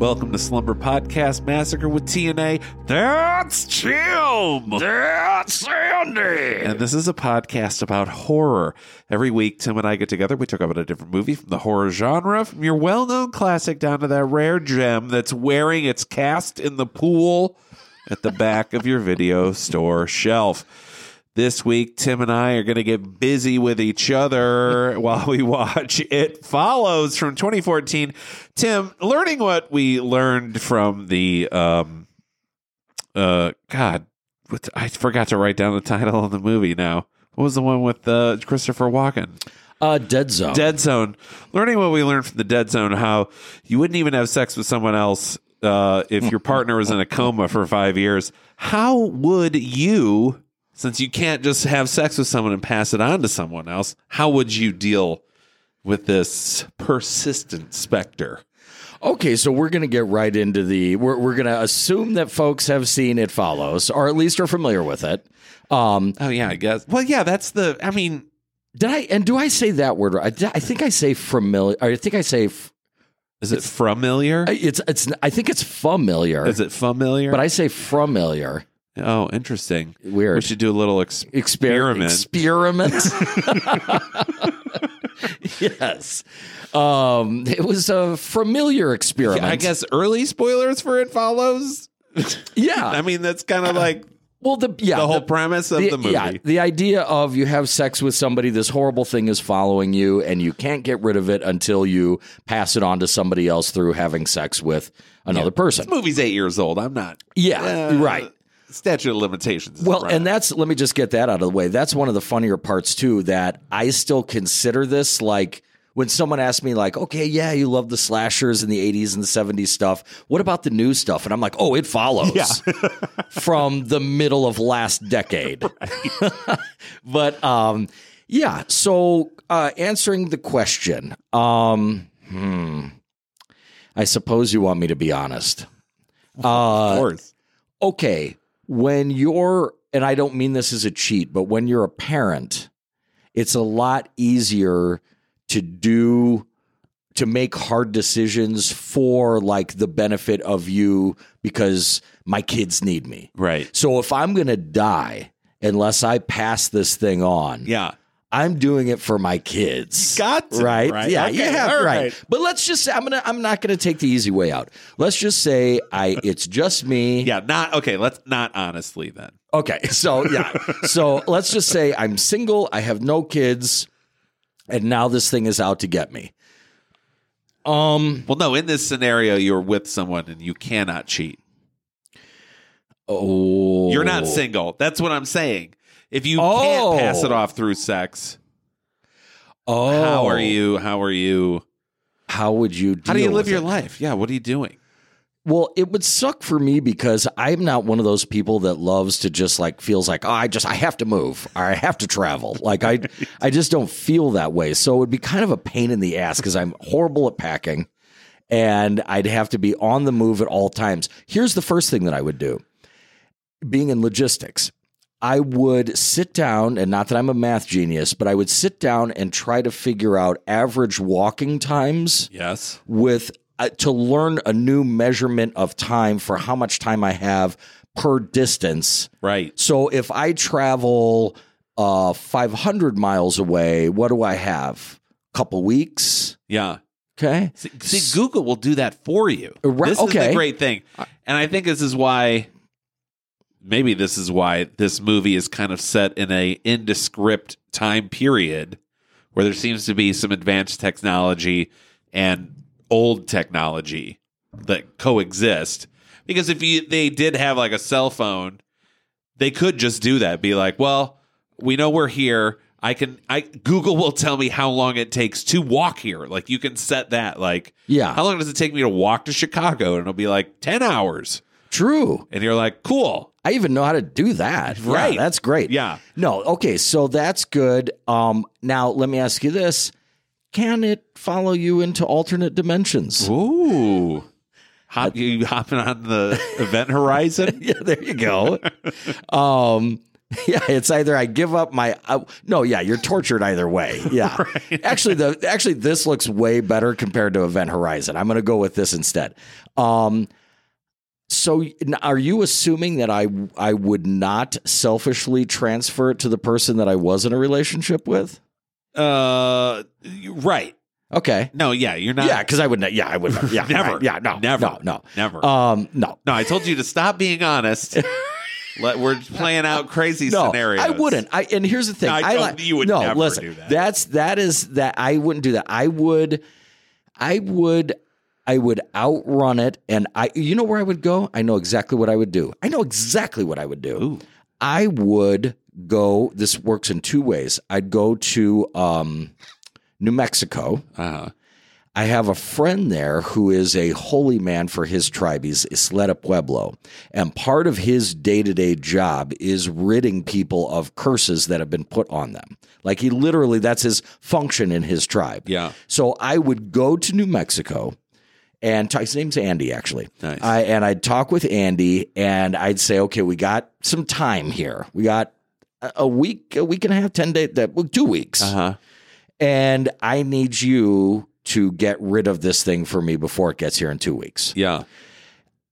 Welcome to Slumber Podcast Massacre with TNA. That's Tim. That's Sandy. And this is a podcast about horror. Every week, Tim and I get together. We talk about a different movie from the horror genre, from your well known classic down to that rare gem that's wearing its cast in the pool at the back of your video store shelf. This week, Tim and I are going to get busy with each other while we watch It Follows from 2014. Tim, learning what we learned from the, um, uh, God, what, I forgot to write down the title of the movie now. What was the one with uh, Christopher Walken? Uh, Dead Zone. Dead Zone. Learning what we learned from the Dead Zone, how you wouldn't even have sex with someone else uh, if your partner was in a coma for five years. How would you, since you can't just have sex with someone and pass it on to someone else, how would you deal with this persistent specter? Okay, so we're going to get right into the. We're, we're going to assume that folks have seen It Follows, or at least are familiar with it. Um, Oh yeah, I guess. Well, yeah, that's the. I mean, did I and do I say that word? right? I, did- I think I say familiar. I think I say f- is it familiar? it's it's. I think it's familiar, Is it familiar? but I say familiar. Oh, interesting. Weird. We should do a little ex- Exper- experiment. Experiment. yes. Um, it was a familiar experiment. I guess early spoilers for It Follows. Yeah. I mean, that's kind of like well, the yeah, the whole the- premise of the, movie. Yeah, the idea of you have sex with somebody, this horrible thing is following you, and you can't get rid of it until you pass it on to somebody else through having sex with another person. This movie's eight years old. I'm not. Yeah, uh, right. Statute of limitations. Well, right. and that's let me just get that out of the way. That's one of the funnier parts too. That I still consider this like when someone asks me like, "Okay, yeah, you love the slashers in the '80s and the '70s stuff. What about the new stuff?" And I'm like, "Oh, it follows from the middle of last decade." but um, yeah. So uh, answering the question, um, hmm, I suppose you want me to be honest. of Uh, course. okay, when you're, and I don't mean this as a cheat, but when you're a parent, it's a lot easier to do, to make hard decisions for like the benefit of you because my kids need me. Right. So if I'm going to die, unless I pass this thing on, Yeah. I'm doing it for my kids. Got to, right? right? Yeah, Okay, you have right. right. But let's just say I'm gonna I'm not gonna take the easy way out. Let's just say I it's just me. Yeah. Not okay. Let's not honestly then. Okay. So yeah. so let's just say I'm single, I have no kids, and now this thing is out to get me. Um Well, no. In this scenario, you're with someone and you cannot cheat. oh You're not single. That's what I'm saying. If you Oh. can't pass it oh. off through sex, Oh how are you? How are you? How would you How do you live your it? life? Yeah. What are you doing? Well, it would suck for me because I'm not one of those people that loves to just like feels like oh, I just I have to move or I have to travel. Like I I just don't feel that way. So it would be kind of a pain in the ass because I'm horrible at packing and I'd have to be on the move at all times. Here's the first thing that I would do. Being in logistics, I would sit down and not that I'm a math genius, but I would sit down and try to figure out average walking times Yes. with uh, to learn a new measurement of time for how much time I have per distance. Right. So if I travel uh 500 miles away, what do I have? Couple weeks, Yeah. okay? See, see, Google will do that for you. Right, This is the great thing, and I think this is why. Maybe this is why this movie is kind of set in a indescript time period where there seems to be some advanced technology and old technology that coexist. Because if you they did have like a cell phone, they could just do that. Be like, well, we know we're here. I can I Google will tell me how long it takes to walk here. Like you can set that. Like Yeah. how long does it take me to walk to Chicago? And it'll be like ten hours. True. And you're like, cool. I even know how to do that. Yeah, Right. that's great. Yeah. No, okay, so that's good. Um, now let me ask you this: Can it follow you into alternate dimensions? Ooh. Hop, you hopping on the event horizon? yeah, there you go. um, yeah, it's either I give up my uh, no, yeah, you're tortured either way. Yeah, actually, the actually this looks way better compared to Event Horizon. I'm going to go with this instead. Um, so are you assuming that I I would not selfishly transfer it to the person that I was in a relationship with? Uh, right. Okay. No, yeah, you're not. Yeah, because I would not. Yeah, I would. Not, yeah, Never. right, yeah, no, Never. no, no, Never. Um, no, no, I told you to stop being honest. Let, we're playing out crazy no, scenarios. I wouldn't. I and here's the thing. No, I I, don't- you would no, never listen, do that. That's that is that I wouldn't do that. I would, I would, I would outrun it, and I. You know where I would go? I know exactly what I would do. I know exactly what I would do. Ooh. I would go. This works in two ways. I'd go to um, New Mexico. Uh-huh. I have a friend there who is a holy man for his tribe. He's Isleta Pueblo. And part of his day to day job is ridding people of curses that have been put on them. Like he literally, that's his function in his tribe. Yeah. So I would go to New Mexico and talk, his name's Andy, actually. Nice. I, and I'd talk with Andy and I'd say, okay, we got some time here. We got a- a week, a week and a half, 10 days, two weeks Uh-huh. and I need you to get rid of this thing for me before it gets here in two weeks. Yeah.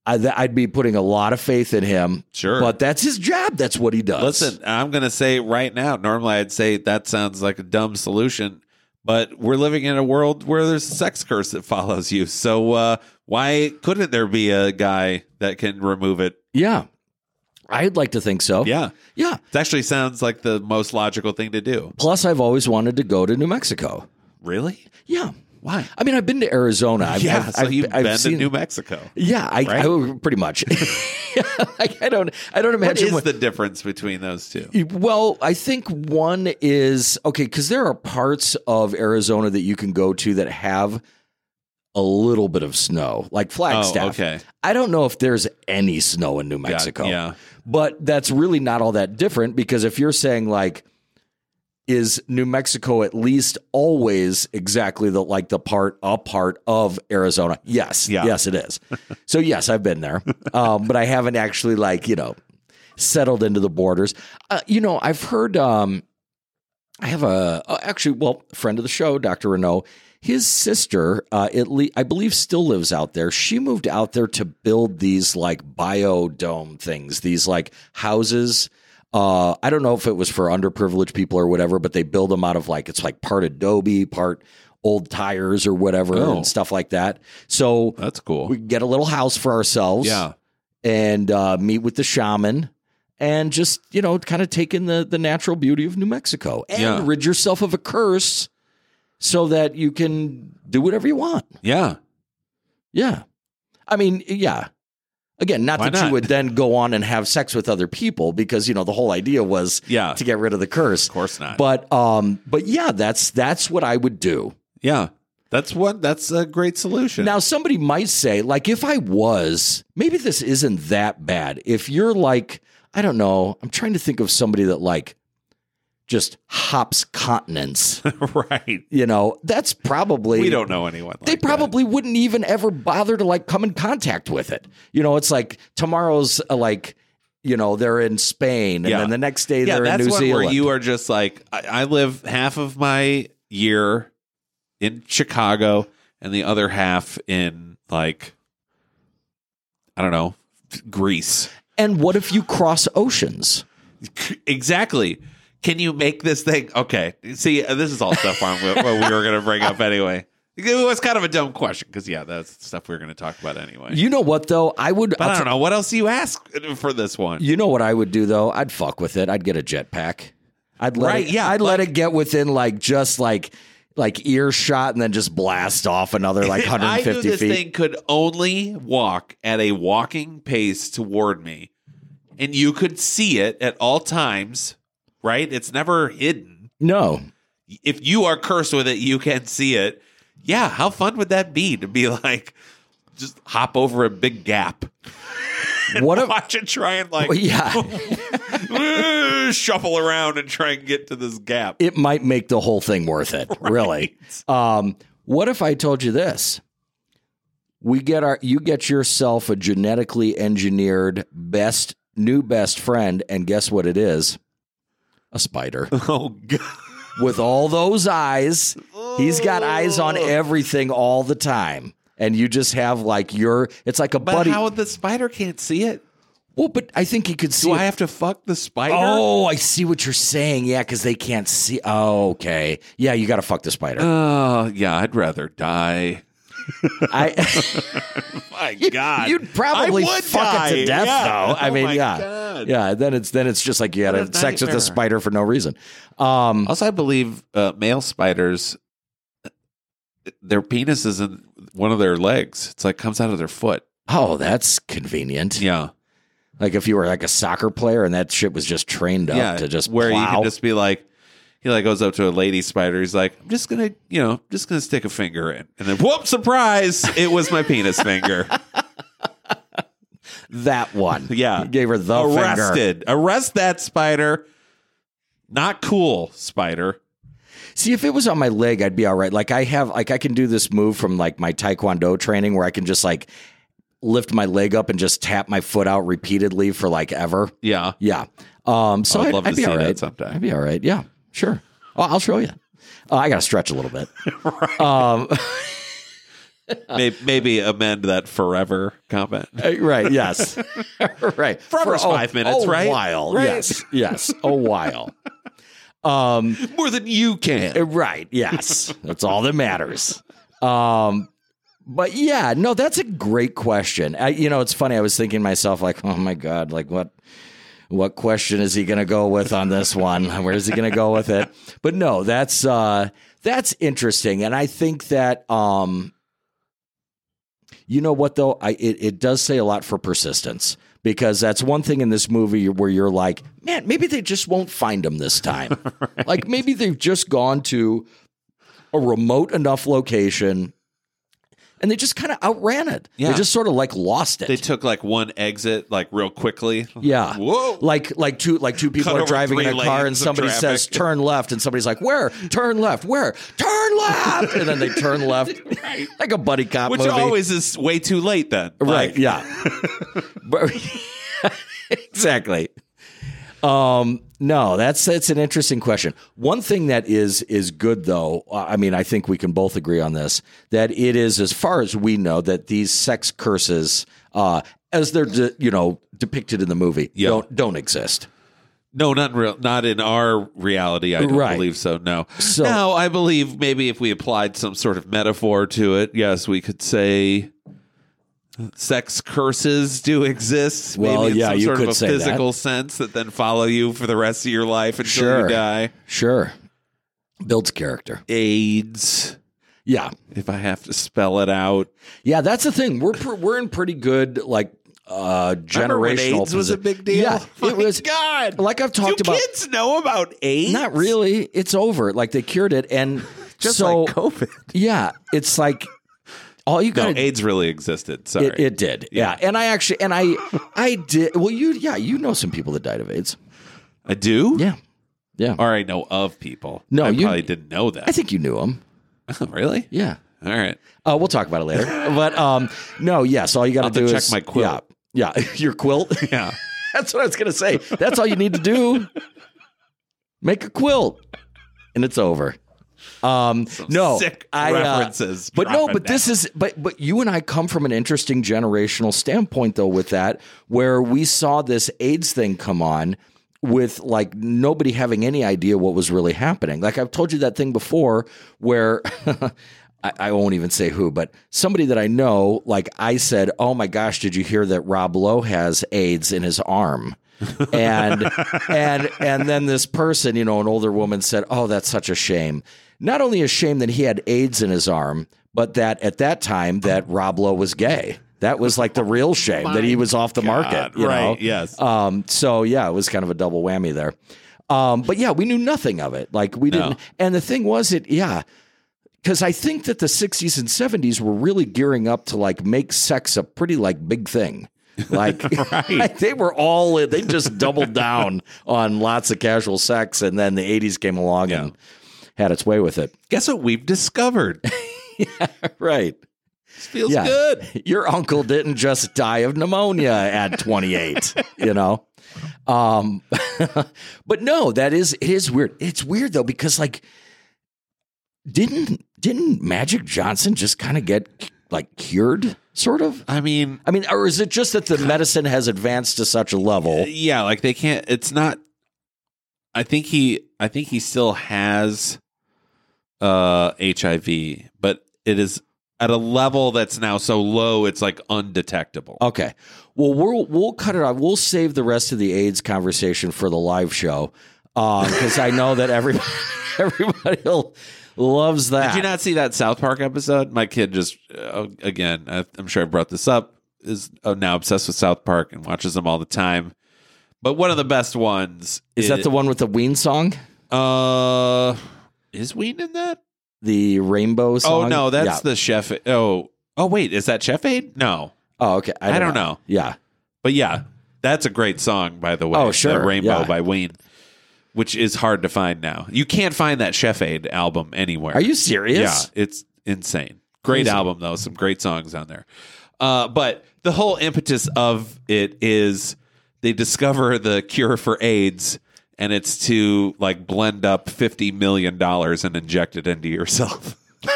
I'd be putting a lot of faith in him. Sure. But that's his job. That's what he does. Listen, I'm going to say right now, normally I'd say that sounds like a dumb solution, but we're living in a world where there's a sex curse that follows you. So uh, why couldn't there be a guy that can remove it? Yeah. I'd like to think so. Yeah. Yeah. It actually sounds like the most logical thing to do. Plus, I've always wanted to go to New Mexico. Really? Yeah. Why? I mean, I've been to Arizona. I've, yeah, I've, so I've, you've I've been seen, to New Mexico. Yeah, I, right? I oh, pretty much. like, I don't. I don't imagine is what- the difference between those two? Well, I think one is okay because there are parts of Arizona that you can go to that have a little bit of snow, like Flagstaff. Oh, okay. I don't know if there's any snow in New Mexico. yeah. But that's really not all that different because if you're saying like is New Mexico at least always exactly the like the part a part of Arizona? Yes. Yeah. Yes, it is. so yes, I've been there. Um, but I haven't actually like, you know, settled into the borders. Uh, you know, I've heard um I have a uh, actually well, friend of the show, Dr. Renault. His sister, uh, at least I believe, still lives out there. She moved out there to build these like biodome things, these like houses. Uh, I don't know if it was for underprivileged people or whatever, but they build them out of like it's like part adobe, part old tires or whatever Oh. and stuff like that. So That's cool. we get a little house for ourselves yeah. and uh, meet with the shaman and just you know kind of take in the the natural beauty of New Mexico and Yeah. rid yourself of a curse so that you can do whatever you want. Yeah. Yeah, I mean, yeah. Again, not Why that not? you would then go on and have sex with other people because you know the whole idea was Yeah. to get rid of the curse. Of course not. But um, but yeah, that's that's what I would do. yeah. That's what that's a great solution. Now, somebody might say, like, if I was, maybe this isn't that bad. If you're like, I don't know, I'm trying to think of somebody that like just hops continents. right. you know, that's probably We don't know anyone like They that. probably wouldn't even ever bother to like come in contact with it. You know, it's like tomorrow's uh, like, you know, they're in Spain, and Yeah. then the next day yeah, they're in New Zealand. where you are just like I, I live half of my year in Chicago and the other half in like I don't know Greece. and what if you cross oceans? Exactly. Can you make this thing okay? See, uh, this is all stuff on what we were going to bring up anyway. It was kind of a dumb question because yeah, that's stuff we were going to talk about anyway. You know what though? I would. but I'll I t- don't know what else do you ask for this one. You know what I would do though? I'd fuck with it. I'd get a jetpack. I'd let Right, it, yeah, I'd let it get within like just like like earshot and then just blast off another like If I knew 150 this feet. thing could only walk at a walking pace toward me, and you could see it at all times, right? It's never hidden. no. If you are cursed with it, you can see it. Yeah, how fun would that be to be like just hop over a big gap? What if? Watch it try and like Yeah, shuffle around and try and get to this gap. it might make the whole thing worth it. Really. Um, what if I told you this? We get our you get yourself a genetically engineered best new best friend, and guess what it is? A spider. oh god. With all those eyes. He's got eyes on everything all the time. And you just have like your it's like a But buddy. how the spider can't see it? well, but I think he could see Do it I have to fuck the spider? Oh, I see what you're saying. Yeah, because they can't see. Oh, okay. Yeah, you got to fuck the spider. Oh, yeah, I'd rather die. I, My God, you'd probably I would fuck it to death, Yeah. though. I Oh mean, my yeah, God. yeah. Then it's then it's just like you had a a sex with a spider for no reason. Um, Also, I believe uh, male spiders, their penis is in one of their legs. It's like comes out of their foot. oh, that's convenient. Yeah, Like if you were like a soccer player and that shit was just trained up yeah. to just where you plow. can just be like, he like goes up to a lady spider. He's like, I'm just gonna, you know, just gonna stick a finger in, and then whoop, surprise! It was my penis finger. that one. Yeah, You gave her the finger. arrested. Arrest that spider. Not cool, spider. See, if it was on my leg, I'd be all right. Like I have, like I can do this move from like my taekwondo training where I can just like lift my leg up and just tap my foot out repeatedly for like ever. Yeah, Yeah. Um. So I would I'd, love I'd to be see all that right. sometime. I'd be all right. Yeah. Sure. Oh, I'll show you. Uh, I got to stretch a little bit. Um. maybe, maybe amend that forever comment. uh, right. Yes. right. Forever's For a- five minutes, a right? While. Right. Yes. Yes. A while. Um. More than you can. Uh, Right. Yes. That's all that matters. Um, but yeah, no, that's a great question. I, you know, it's funny. I was thinking to myself, like, oh my god, like what, what question is he going to go with on this one? Where is he going to go with it? But no, that's uh, that's interesting, and I think that um, you know what though, I it, it does say a lot for persistence. Because that's one thing in this movie where you're like, man, maybe they just won't find him this time. Like maybe they've just gone to a remote enough location and they just kind of outran it. Yeah. They just sort of like lost it. They took like one exit, like real quickly. yeah. Whoa. Like like two like two people Cut are driving in a car and somebody says turn left and somebody's like where turn left where turn left and then they turn left like a buddy cop Which movie always is way too late then. right Like, yeah But- exactly um no that's that's an interesting question one thing that is is good though i mean i think we can both agree on this that it is as far as we know that these sex curses uh as they're de- you know depicted in the movie Yeah. don't don't exist No, not in real, not in our reality. I don't Right. believe so. No. So- now I believe maybe if we applied some sort of metaphor to it, yes, we could say sex curses do exist. Well, maybe in yeah, some you sort could of a say that. physical sense that then follow you for the rest of your life until Sure. you die. sure builds character AIDS, yeah if I have to spell it out. yeah that's the thing we're pr- we're in pretty good like uh generational AIDS was a big deal. yeah My it was God. like i've talked do about kids know about AIDS? Not really. It's over. Like they cured it, and Just so like COVID. yeah, it's like all you No, got. AIDS really existed. Sorry. it, it did, yeah. And I actually, and I, I did. Well, you, yeah, you know some people that died of AIDS. I do? Yeah, yeah. Or I know of people. No, I you- probably didn't know that. I think you knew them. really? Yeah. All right. Uh, we'll talk about it later. But um, no, yes. All you got to do to is check my quilt. Yeah, yeah. Your quilt. Yeah. That's what I was gonna say. That's all you need to do. Make a quilt, and it's over. Um, no, sick I, uh, but no, but this is, but but you and I come from an interesting generational standpoint, though, with that, where we saw this AIDS thing come on with like nobody having any idea what was really happening. Like I've told you that thing before, where. I, I won't even say who, but somebody that I know, like I said, "Oh my gosh, did you hear that Rob Lowe has AIDS in his arm?" and and and then this person, you know, an older woman said, "Oh, that's such a shame. Not only a shame that he had AIDS in his arm, but that at that time that Rob Lowe was gay. That was like the real shame that he was off the market. You right, know? yes. Um, so yeah, it was kind of a double whammy there. Um, but yeah, we knew nothing of it. Like we didn't. And the thing was, it yeah, because I think that the '60s and '70s were really gearing up to like make sex a pretty like big thing. Like, they were all they just doubled down on lots of casual sex, and then the '80s came along and had its way with it. Guess what we've discovered? Right. Feels Yeah. good. Your uncle didn't just die of pneumonia at 28, you know? Um, but no, that is, it is weird. It's weird though, because like, didn't, didn't Magic Johnson just kind of get like cured, sort of? I mean, I mean, or is it just that the medicine has advanced to such a level? yeah, like they can't. It's not. I think he. I think he still has uh HIV, but it is at a level that's now so low it's like undetectable. Okay. Well, we'll we'll cut it off. We'll save the rest of the AIDS conversation for the live show because I know that everybody everybody loves that. Did you not see that South Park episode? My kid just uh, again. I, I'm sure I brought this up. Is uh, now obsessed with South Park and watches them all the time. But one of the best ones Is that the one with the Ween song? Uh, is Ween in that? The Rainbow song? Oh no, that's Yeah. the chef. Oh, oh wait, is that Chef Aid? No, Oh, okay. I don't, I don't know. Yeah. but yeah, that's a great song by the way. Oh, sure, The Rainbow yeah. by Ween, which is hard to find now. You can't find that Chef Aid album anywhere. Are you serious? Yeah, it's insane. Great Crazy. album though, some great songs on there. Uh, but the whole impetus of it is they discover the cure for AIDS, and it's to like blend up fifty million dollars and inject it into yourself.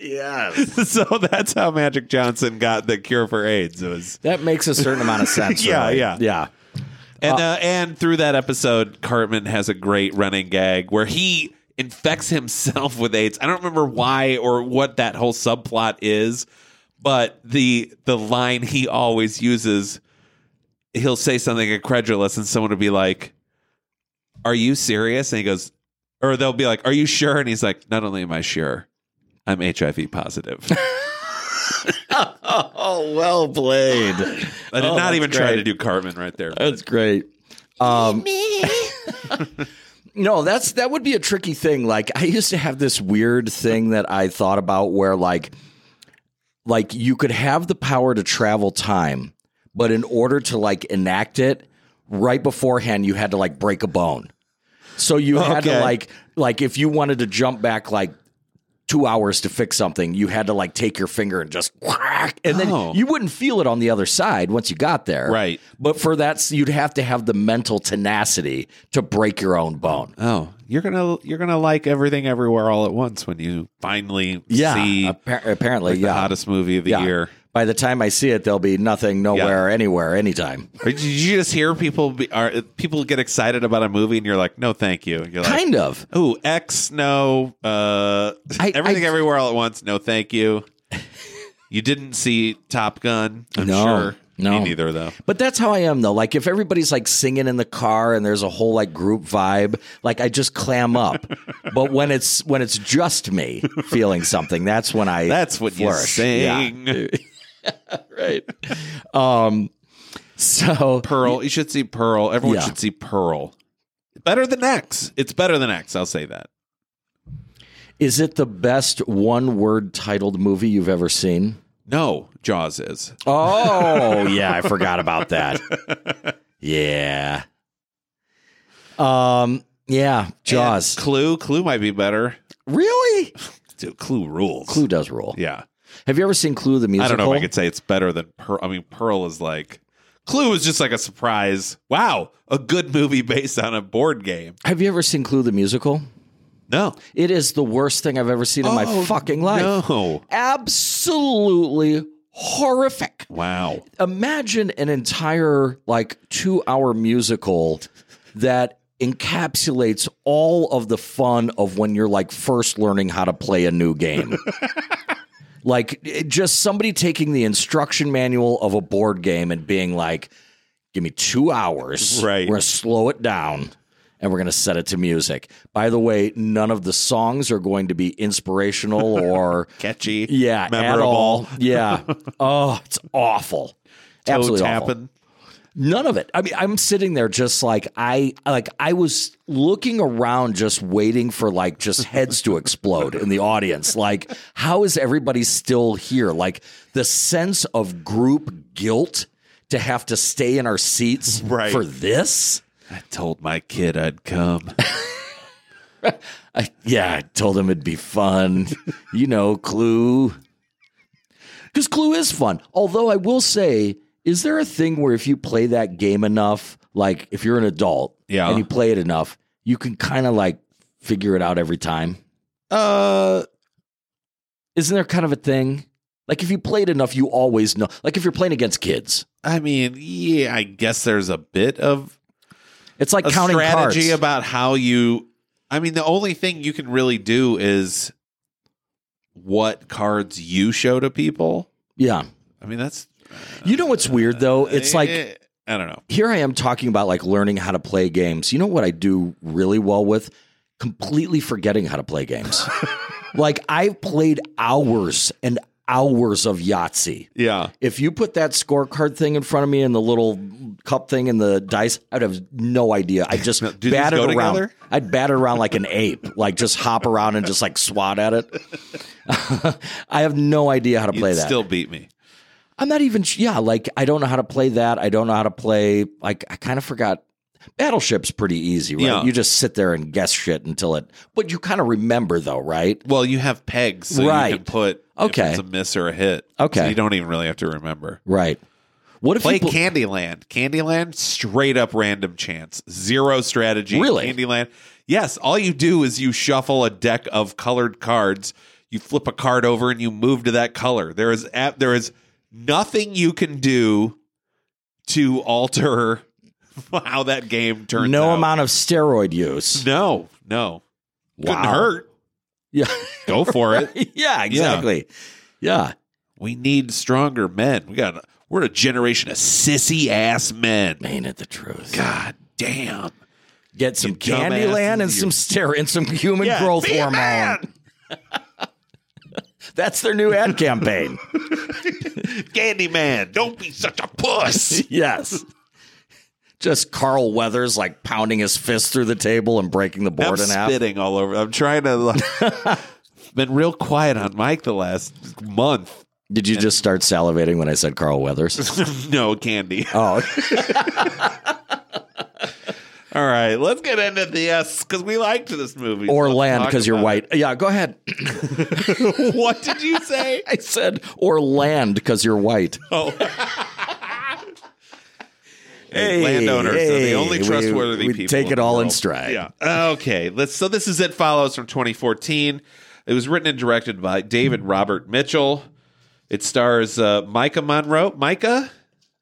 Yes. so that's how Magic Johnson got the cure for AIDS. It was That makes a certain amount of sense. Yeah, really. yeah. Yeah. And uh, and through that episode, Cartman has a great running gag where he infects himself with AIDS. I don't remember why or what that whole subplot is, but the the line he always uses, he'll say something incredulous, and someone will be like, "Are you serious?" And he goes, or they'll be like, "Are you sure?" And he's like, "Not only am I sure, I'm HIV positive." Oh, well played. I did Oh, not that's even try to do Cartman right there. That's great. Um, no, that's that would be a tricky thing. Like I used to have this weird thing that I thought about where like like you could have the power to travel time, but in order to like enact it, right beforehand you had to like break a bone. So you had to like like if you wanted to jump back like two hours to fix something, you had to like take your finger and just whack, and then Oh. you wouldn't feel it on the other side once you got there. Right. But for that, you'd have to have the mental tenacity to break your own bone. Oh, you're gonna you're gonna like everything everywhere all at once when you finally Yeah, see appa- apparently, the yeah. hottest movie of the Yeah. year. By the time I see it, there'll be nothing, nowhere, anywhere, anytime. Or Did you just hear people be, are people get excited about a movie and you're like, no, thank you. You're like, Kind of. ooh, X, no, uh, I- everything I- everywhere all at once, no, thank you. You didn't see Top Gun, I'm No, sure. no. Me neither, though. But that's how I am, though. Like, if everybody's like singing in the car and there's a whole like group vibe, like I just clam up. but when it's when it's just me feeling something, that's when I That's what flourish. you Yeah. sing. right? Um, so Pearl. You should see Pearl. Everyone Yeah. should see Pearl. Better than X. It's better than X. I'll say that. is it the best one word titled movie you've ever seen? No, Jaws is. Oh, yeah, I forgot about that. Yeah. Um, yeah, Jaws. And Clue. Clue might be better. really? Dude, Clue rules. Clue does rule. Yeah. Have you ever seen Clue the musical? I don't know if I could say it's better than Pearl. I mean, Pearl is like. Clue is just like a surprise. Wow, a good movie based on a board game. Have you ever seen Clue the musical? No. It is the worst thing I've ever seen in my Oh, fucking life. No. Absolutely horrific. Wow. Imagine an entire like 2-hour musical that encapsulates all of the fun of when you're like first learning how to play a new game. like eh, just somebody taking the instruction manual of a board game and being like give me 2 hours. Right. We're going to slow it down and we're going to set it to music. By the way, none of the songs are going to be inspirational or Catchy. yeah, Memorable. at all. Yeah. oh, it's awful. Toe Absolutely awful. None of it. I mean, I'm sitting there just like I like I was looking around just waiting for like just heads to explode in the audience. Like how is everybody still here? Like the sense of group guilt to have to stay in our seats Right. for this? I told my kid I'd come. I, yeah, I told him it'd be fun. you know, Clue. Because Clue is fun. Although I will say, is there a thing where if you play that game enough, like if you're an adult Yeah. and you play it enough, you can kind of like figure it out every time? Uh, Isn't there kind of a thing? Like if you played enough, you always know. Like if you're playing against kids, I mean, yeah, I guess there's a bit of it's like counting strategy cards. about how you. I mean, the only thing you can really do is what cards you show to people. yeah. I mean, that's You know what's weird though? It's like eh, I don't know. here I am talking about like learning how to play games. You know what I do really well with? Completely forgetting how to play games. like I've played hours and hours of Yahtzee. Yeah, If you put that scorecard thing in front of me and the little cup thing and the dice, I'd have no idea. I just Do these bat it around. together? I'd bat it around like an ape, like just hop around and just like swat at it. I have no idea how to play You'd that. still beat me. I'm not even. Yeah, like I don't know how to play that. I don't know how to play. Like I kind of forgot. Battleship's pretty easy, right? Yeah. You just sit there and guess shit until it. But you kind of remember though, right? Well, you have pegs, so you Right. can put Okay. it's a miss or a hit. Okay. so you don't even really have to remember. Right. What if Play you pl- Candyland. Candyland, straight up random chance, zero strategy. Really? Candyland. Yes, all you do is you shuffle a deck of colored cards. You flip a card over and you move to that color. There is there is nothing you can do to alter how that game turns no out. amount of steroid use? No, no. Couldn't hurt. Yeah. Go for it. yeah. Exactly. Yeah. We need stronger men. We got we're a generation of sissy ass men. Ain't it the truth? God damn. Get some Candyland and some stero and some human growth hormone. That's their new ad campaign. Candyman, don't be such a puss. yes. Just Carl Weathers like pounding his fist through the table and breaking the I'm board in half. spitting all over. I'm trying to. like, been real quiet on Mike the last month. Did you just start salivating when I said Carl Weathers? no candy. oh, All right, let's get into the S because we liked this movie. or Let's land because you're white. Yeah, go ahead. what did you say? I said or land because you're white. Oh. Hey, landowners are the only we- trustworthy we people. take it all in stride. Yeah. Okay. Let's. So this is it. Follows from 2014. It was written and directed by David Robert Mitchell. It stars uh, Maika Monroe. Micah,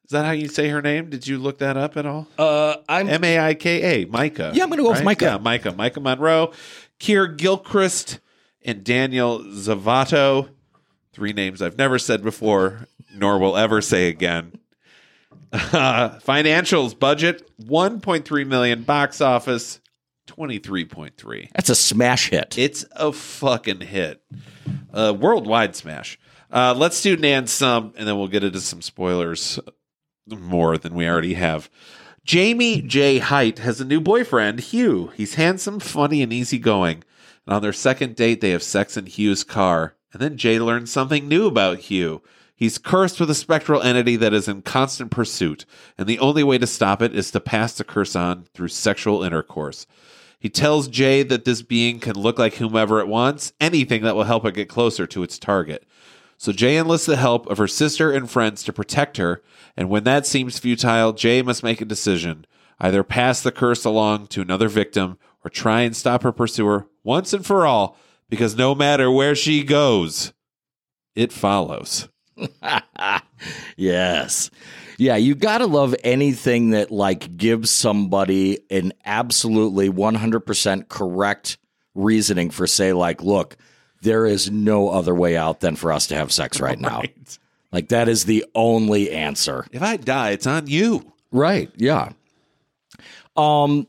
is that how you say her name? Did you look that up at all? Uh, I'm M A I K A. Micah. Yeah, I'm gonna go with Micah. Yeah, Micah. Maika Monroe, Keir Gilchrist, and Daniel Zovatto. Three names I've never said before, nor will ever say again. Uh, financials budget 1.3 million box office 23.3 that's a smash hit. it's a fucking hit a worldwide smash uh, let's do Nan's some and then we'll get into some spoilers more than we already have. Jamie j. Height has a new boyfriend hugh. He's handsome funny and easygoing. And on their second date they have sex in hugh's car. And then jay learns something new about hugh. He's cursed with a spectral entity that is in constant pursuit, and the only way to stop it is to pass the curse on through sexual intercourse. He tells Jay that this being can look like whomever it wants, anything that will help it get closer to its target. So Jay enlists the help of her sister and friends to protect her, and when that seems futile, Jay must make a decision either pass the curse along to another victim or try and stop her pursuer once and for all, because no matter where she goes, it follows. Yes. Yeah, you got to love anything that like gives somebody an absolutely 100% correct reasoning for say like, look, there is no other way out than for us to have sex right now. Right. Like that is the only answer. If I die, it's on you. Right. Yeah. Um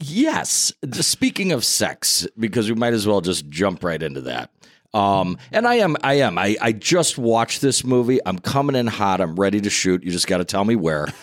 yes, speaking of sex because we might as well just jump right into that. Um and I am I am I I just watched this movie. I'm coming in hot. I'm ready to shoot. You just got to tell me where.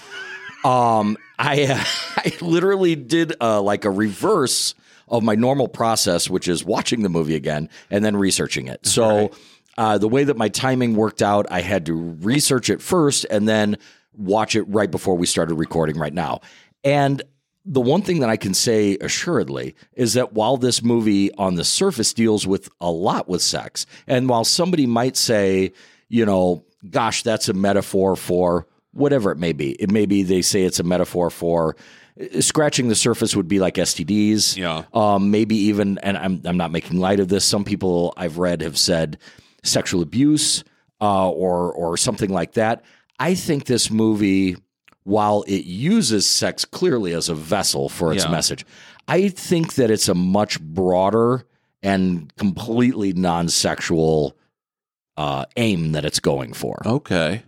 Um, I I literally did uh, like a reverse of my normal process, which is watching the movie again and then researching it. So uh, the way that my timing worked out, I had to research it first and then watch it right before we started recording right now. And the one thing that I can say assuredly is that while this movie on the surface deals with a lot with sex, and while somebody might say, you know, gosh, that's a metaphor for whatever it may be, it may be they say it's a metaphor for scratching the surface would be like STDs. Yeah. Um, maybe even, and I'm, I'm not making light of this. Some people I've read have said sexual abuse uh, or, or something like that. I think this movie, while it uses sex clearly as a vessel for its Yeah. message, I think that it's a much broader and completely non sexual uh, aim that it's going for. Okay.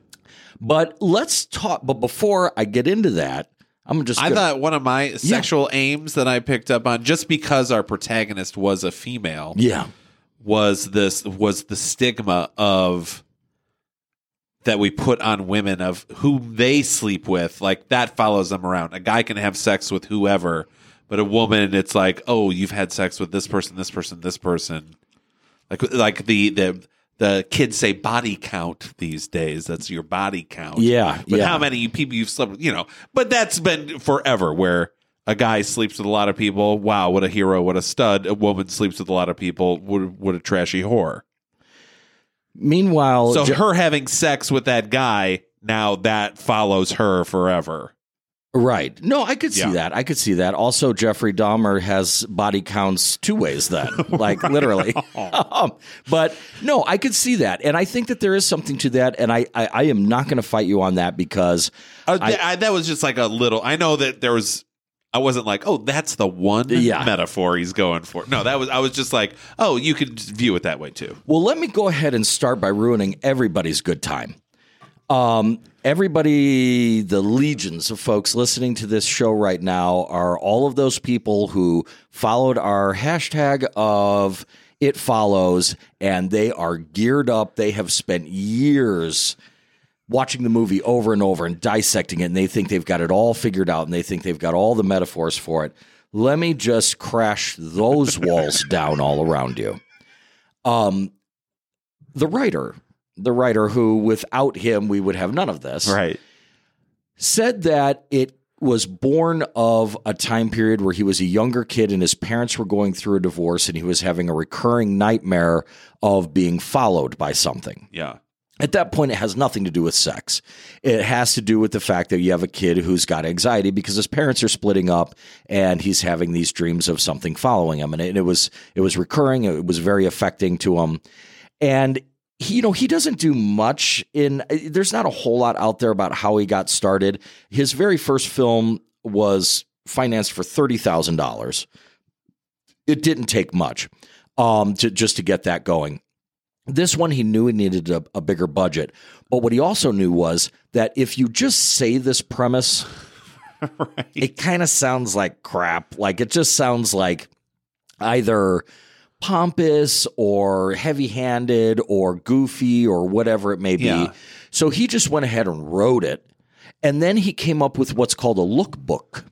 But let's talk. But before I get into that, I'm just. I gonna- thought one of my sexual aims that I picked up on, just because our protagonist was a female, yeah, was this was the stigma of that we put on women of who they sleep with. Like that follows them around. A guy can have sex with whoever, but a woman, it's like, oh, you've had sex with this person, this person, this person. Like like the the the kids say body count these days. That's your body count. Yeah, But yeah. how many people you've slept with, you know. But that's been forever where a guy sleeps with a lot of people. Wow, what a hero, what a stud. A woman sleeps with a lot of people. What, what a trashy whore. Meanwhile, So Je- her having sex with that guy, now that follows her forever. right? No, I could see Yeah. that. I could see that. Also, Jeffrey Dahmer has body counts two ways. Then, like literally. um, but no, I could see that, and I think that there is something to that. And I, I, I am not going to fight you on that because Uh, th- I, that was just like a little. I know that there was. I wasn't like, oh, that's the one Yeah. metaphor he's going for. No, that was. I was just like, oh, you could view it that way too. Well, let me go ahead and start by ruining everybody's good time. Um, everybody, the legions of folks listening to this show right now are all of those people who followed our hashtag of it follows and they are geared up. They have spent years watching the movie over and over and dissecting it and they think they've got it all figured out and they think they've got all the metaphors for it. Let me just crash those walls down all around you. Um, the writer, the writer who without him we would have none of this, Right. said that it was born of a time period where he was a younger kid and his parents were going through a divorce and he was having a recurring nightmare of being followed by something. Yeah. At that point, it has nothing to do with sex. It has to do with the fact that you have a kid who's got anxiety because his parents are splitting up, and he's having these dreams of something following him, and it, it was it was recurring. It was very affecting to him, and he, you know he doesn't do much in. There's not a whole lot out there about how he got started. His very first film was financed for thirty thousand dollars. It didn't take much um, to just to get that going. This one, he knew he needed a, a bigger budget. But what he also knew was that if you just say this premise, it kind of sounds like crap. Like it just sounds like either pompous or heavy handed or goofy or whatever it may be. Yeah. So he just went ahead and wrote it. And then he came up with what's called a lookbook.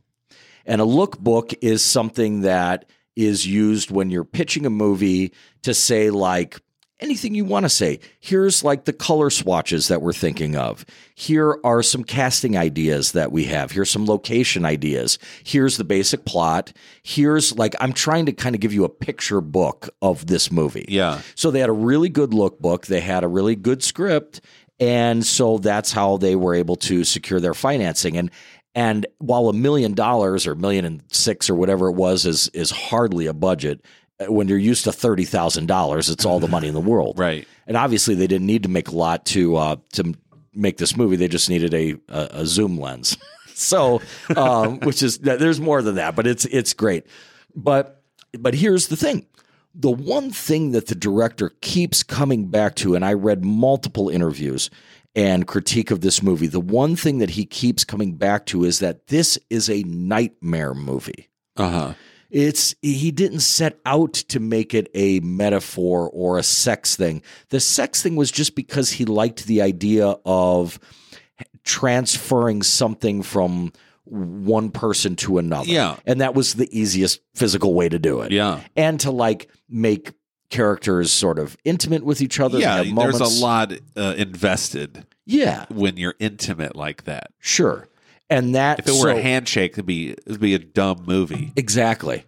And a lookbook is something that is used when you're pitching a movie to say, like, anything you want to say. Here's like the color swatches that we're thinking of. Here are some casting ideas that we have. Here's some location ideas. Here's the basic plot. Here's like, I'm trying to kind of give you a picture book of this movie. Yeah. So they had a really good lookbook. They had a really good script. And so that's how they were able to secure their financing. And and while a million dollars or million and six or whatever it was is is hardly a budget, when you're used to thirty thousand dollars, it's all the money in the world. Right. And obviously they didn't need to make a lot to uh, to make this movie. They just needed a a, a zoom lens. so, um, which is there's more than that, but it's it's great. But but here's the thing. The one thing that the director keeps coming back to, and I read multiple interviews and critique of this movie, the one thing that he keeps coming back to is that this is a nightmare movie. Uh huh. It's he didn't set out to make it a metaphor or a sex thing. The sex thing was just because he liked the idea of transferring something from one person to another. Yeah. And that was the easiest physical way to do it. Yeah. And to like make characters sort of intimate with each other. Yeah, there's a lot uh, invested Yeah, when you're intimate like that. sure. And that If it were so- a handshake, it'd be it'd be a dumb movie. exactly.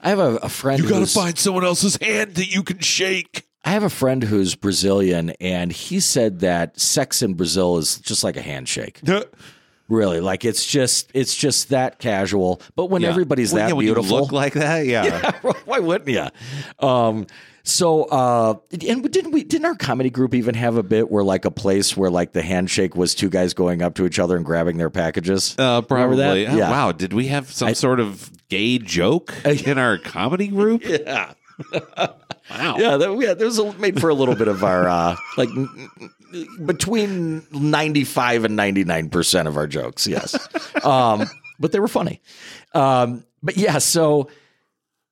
I have a, a friend. You gotta find someone else's hand that you can shake. I have a friend who's Brazilian, and he said that sex in Brazil is just like a handshake. Really, like it's just it's just that casual. But when everybody's Well, that yeah, beautiful, look like that, yeah. why wouldn't you? Um, so, uh, and didn't we? Didn't our comedy group even have a bit where like a place where like the handshake was two guys going up to each other and grabbing their packages? Uh, probably. Oh, Yeah. Wow. Did we have some sort of gay joke in our comedy group? Yeah. Wow. Yeah, that, yeah, was a, made for a little bit of our uh, like between ninety five and ninety nine percent of our jokes. Yes, um, but they were funny. Um, but yeah, so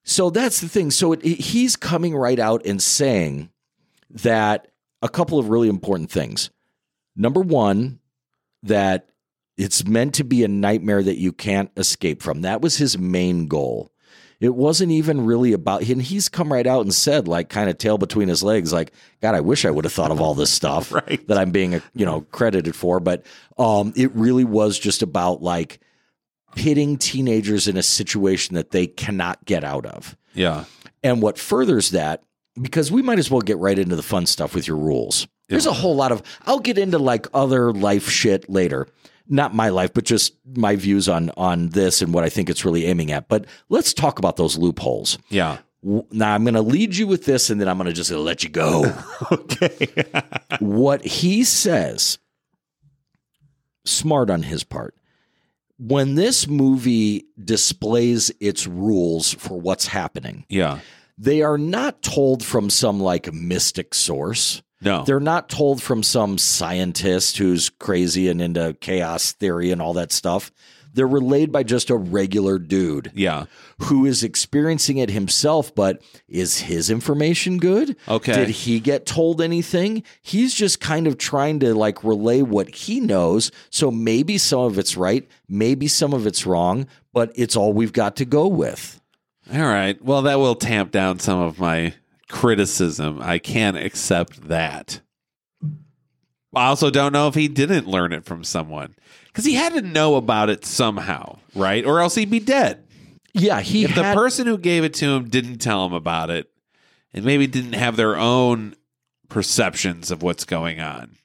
so that's the thing. So it, he's coming right out and saying that a couple of really important things. Number one, that it's meant to be a nightmare that you can't escape from. That was his main goal. It wasn't even really about and he's come right out and said, like kind of tail between his legs, like, God, I wish I would have thought of all this stuff Right. that I'm being you know credited for. But um it really was just about like pitting teenagers in a situation that they cannot get out of. Yeah. And what furthers that, because we might as well get right into the fun stuff with your rules. There's a whole lot of, I'll get into like other life shit later. Not my life, but just my views on on this and what I think it's really aiming at. But let's talk about those loopholes. Yeah. Now I'm going to lead you with this, and then I'm going to just let you go. Okay. what he says, smart on his part. When this movie displays its rules for what's happening, yeah. they are not told from some like mystic source. No. They're not told from some scientist who's crazy and into chaos theory and all that stuff. They're relayed by just a regular dude yeah. who is experiencing it himself, but is his information good? Okay. Did he get told anything? He's just kind of trying to like relay what he knows. So maybe some of it's right, maybe some of it's wrong, but it's all we've got to go with. All right. Well, that will tamp down some of my criticism. I can't accept that. I also don't know if he didn't learn it from someone because he had to know about it somehow, right? Or else he'd be dead. Yeah, he If the person who gave it to him didn't tell him about it and maybe didn't have their own perceptions of what's going on.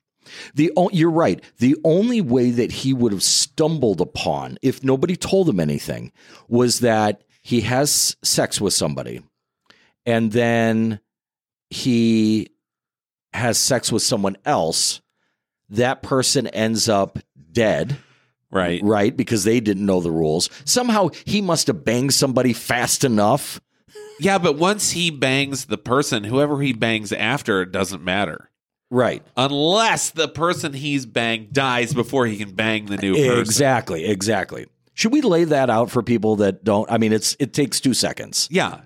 The you're right. The only way that he would have stumbled upon, if nobody told him anything, was that he has sex with somebody, and then he has sex with someone else. That person ends up dead, Right. right? Because they didn't know the rules. Somehow he must have banged somebody fast enough. Yeah, but once he bangs the person, whoever he bangs after, it doesn't matter. Right. Unless the person he's banged dies before he can bang the new person. Exactly. Exactly. Should we lay that out for people that don't? I mean, it's it takes two seconds. Yeah.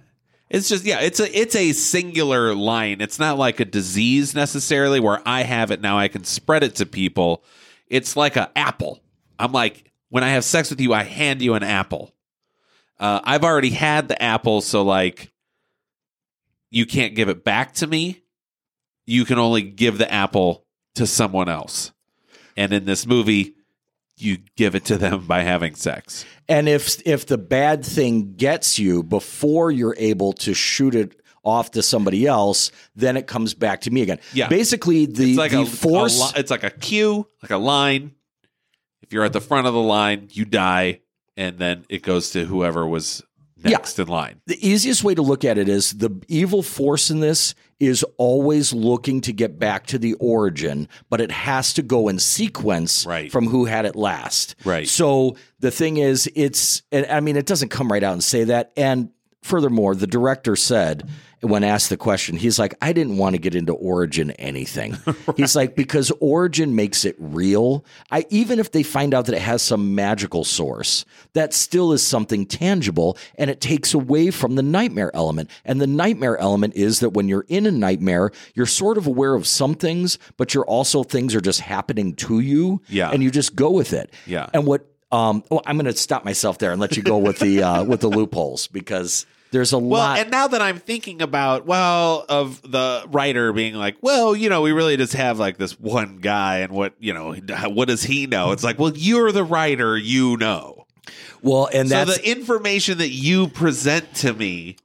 It's just yeah, it's a it's a singular line. It's not like a disease necessarily where I have it now I can spread it to people. It's like an apple. I'm like when I have sex with you, I hand you an apple. Uh, I've already had the apple, so like you can't give it back to me. You can only give the apple to someone else. And in this movie, you give it to them by having sex. And if if the bad thing gets you before you're able to shoot it off to somebody else, then it comes back to me again. Yeah. Basically, the, it's like the a, force. a li- it's like a queue, like a line. If you're at the front of the line, you die, and then it goes to whoever was next in line. the easiest way to look at it is the evil force in this is always looking to get back to the origin, but it has to go in sequence Right. from who had it last. Right. So the thing is, it's, I mean, it doesn't come right out and say that. And furthermore, the director said, when asked the question, he's like, I didn't want to get into Origin anything. He's like, because Origin makes it real. I even if they find out that it has some magical source, that still is something tangible and it takes away from the nightmare element. And the nightmare element is that when you're in a nightmare, you're sort of aware of some things, but you're also things are just happening to you. Yeah. And you just go with it. Yeah. And what um well, I'm gonna stop myself there and let you go with the uh with the loopholes because there's a Well, lot and now that I'm thinking about, well, of the writer being like, well, you know, we really just have like this one guy, and what, you know, what does he know? It's like, well, you're the writer, you know. well and So that's the information that you present to me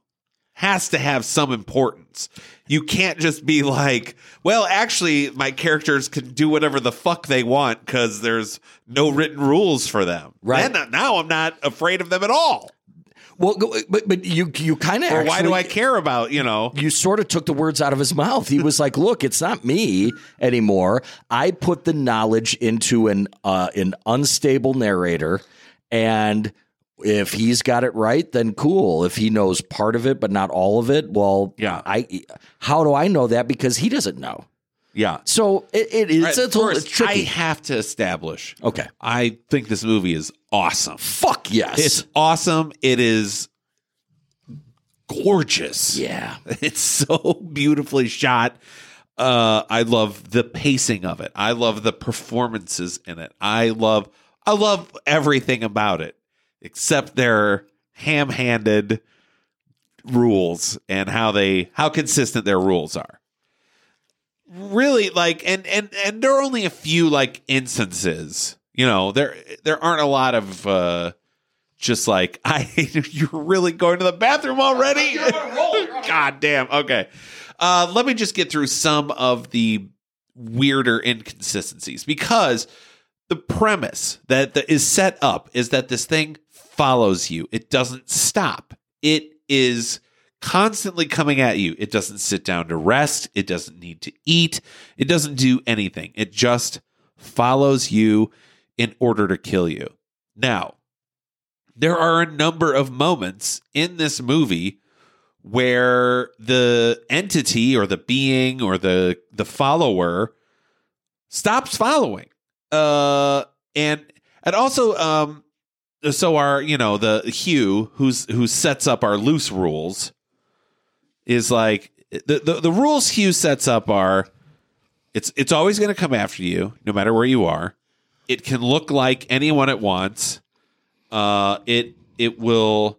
has to have some importance. You can't just be like, well, actually, my characters can do whatever the fuck they want because there's no written rules for them. Right. Then, uh, now I'm not afraid of them at all. Well but but you you kind of Or why do I care about, you know? you sort of took the words out of his mouth. He was like, "Look, it's not me anymore. I put the knowledge into an uh, an unstable narrator, and if he's got it right, then cool. If he knows part of it but not all of it, well, Yeah. I how do I know that because he doesn't know? Yeah. So it, it is Right, it's, a little- first, it's tricky. I have to establish. okay, I think this movie is awesome. fuck yes, It's awesome. It is gorgeous. yeah, It's so beautifully shot. Uh, I love the pacing of it. I love the performances in it. I love I love everything about it except their ham-handed rules and how they how consistent their rules are. Really like and and and there are only a few like instances. You know, there there aren't a lot of uh just like I you're really going to the bathroom already? God damn. Okay. Uh, let me just get through some of the weirder inconsistencies because the premise that, that is set up is that this thing follows you. It doesn't stop. It is constantly coming at you. It doesn't sit down to rest. It doesn't need to eat. It doesn't do anything. It just follows you in order to kill you. Now, there are a number of moments in this movie where the entity or the being or the the follower stops following uh and and also um so our you know the Hugh who's who sets up our loose rules is like the the, the rules Hugh sets up are it's it's always going to come after you no matter where you are. It can look like anyone it wants uh it it will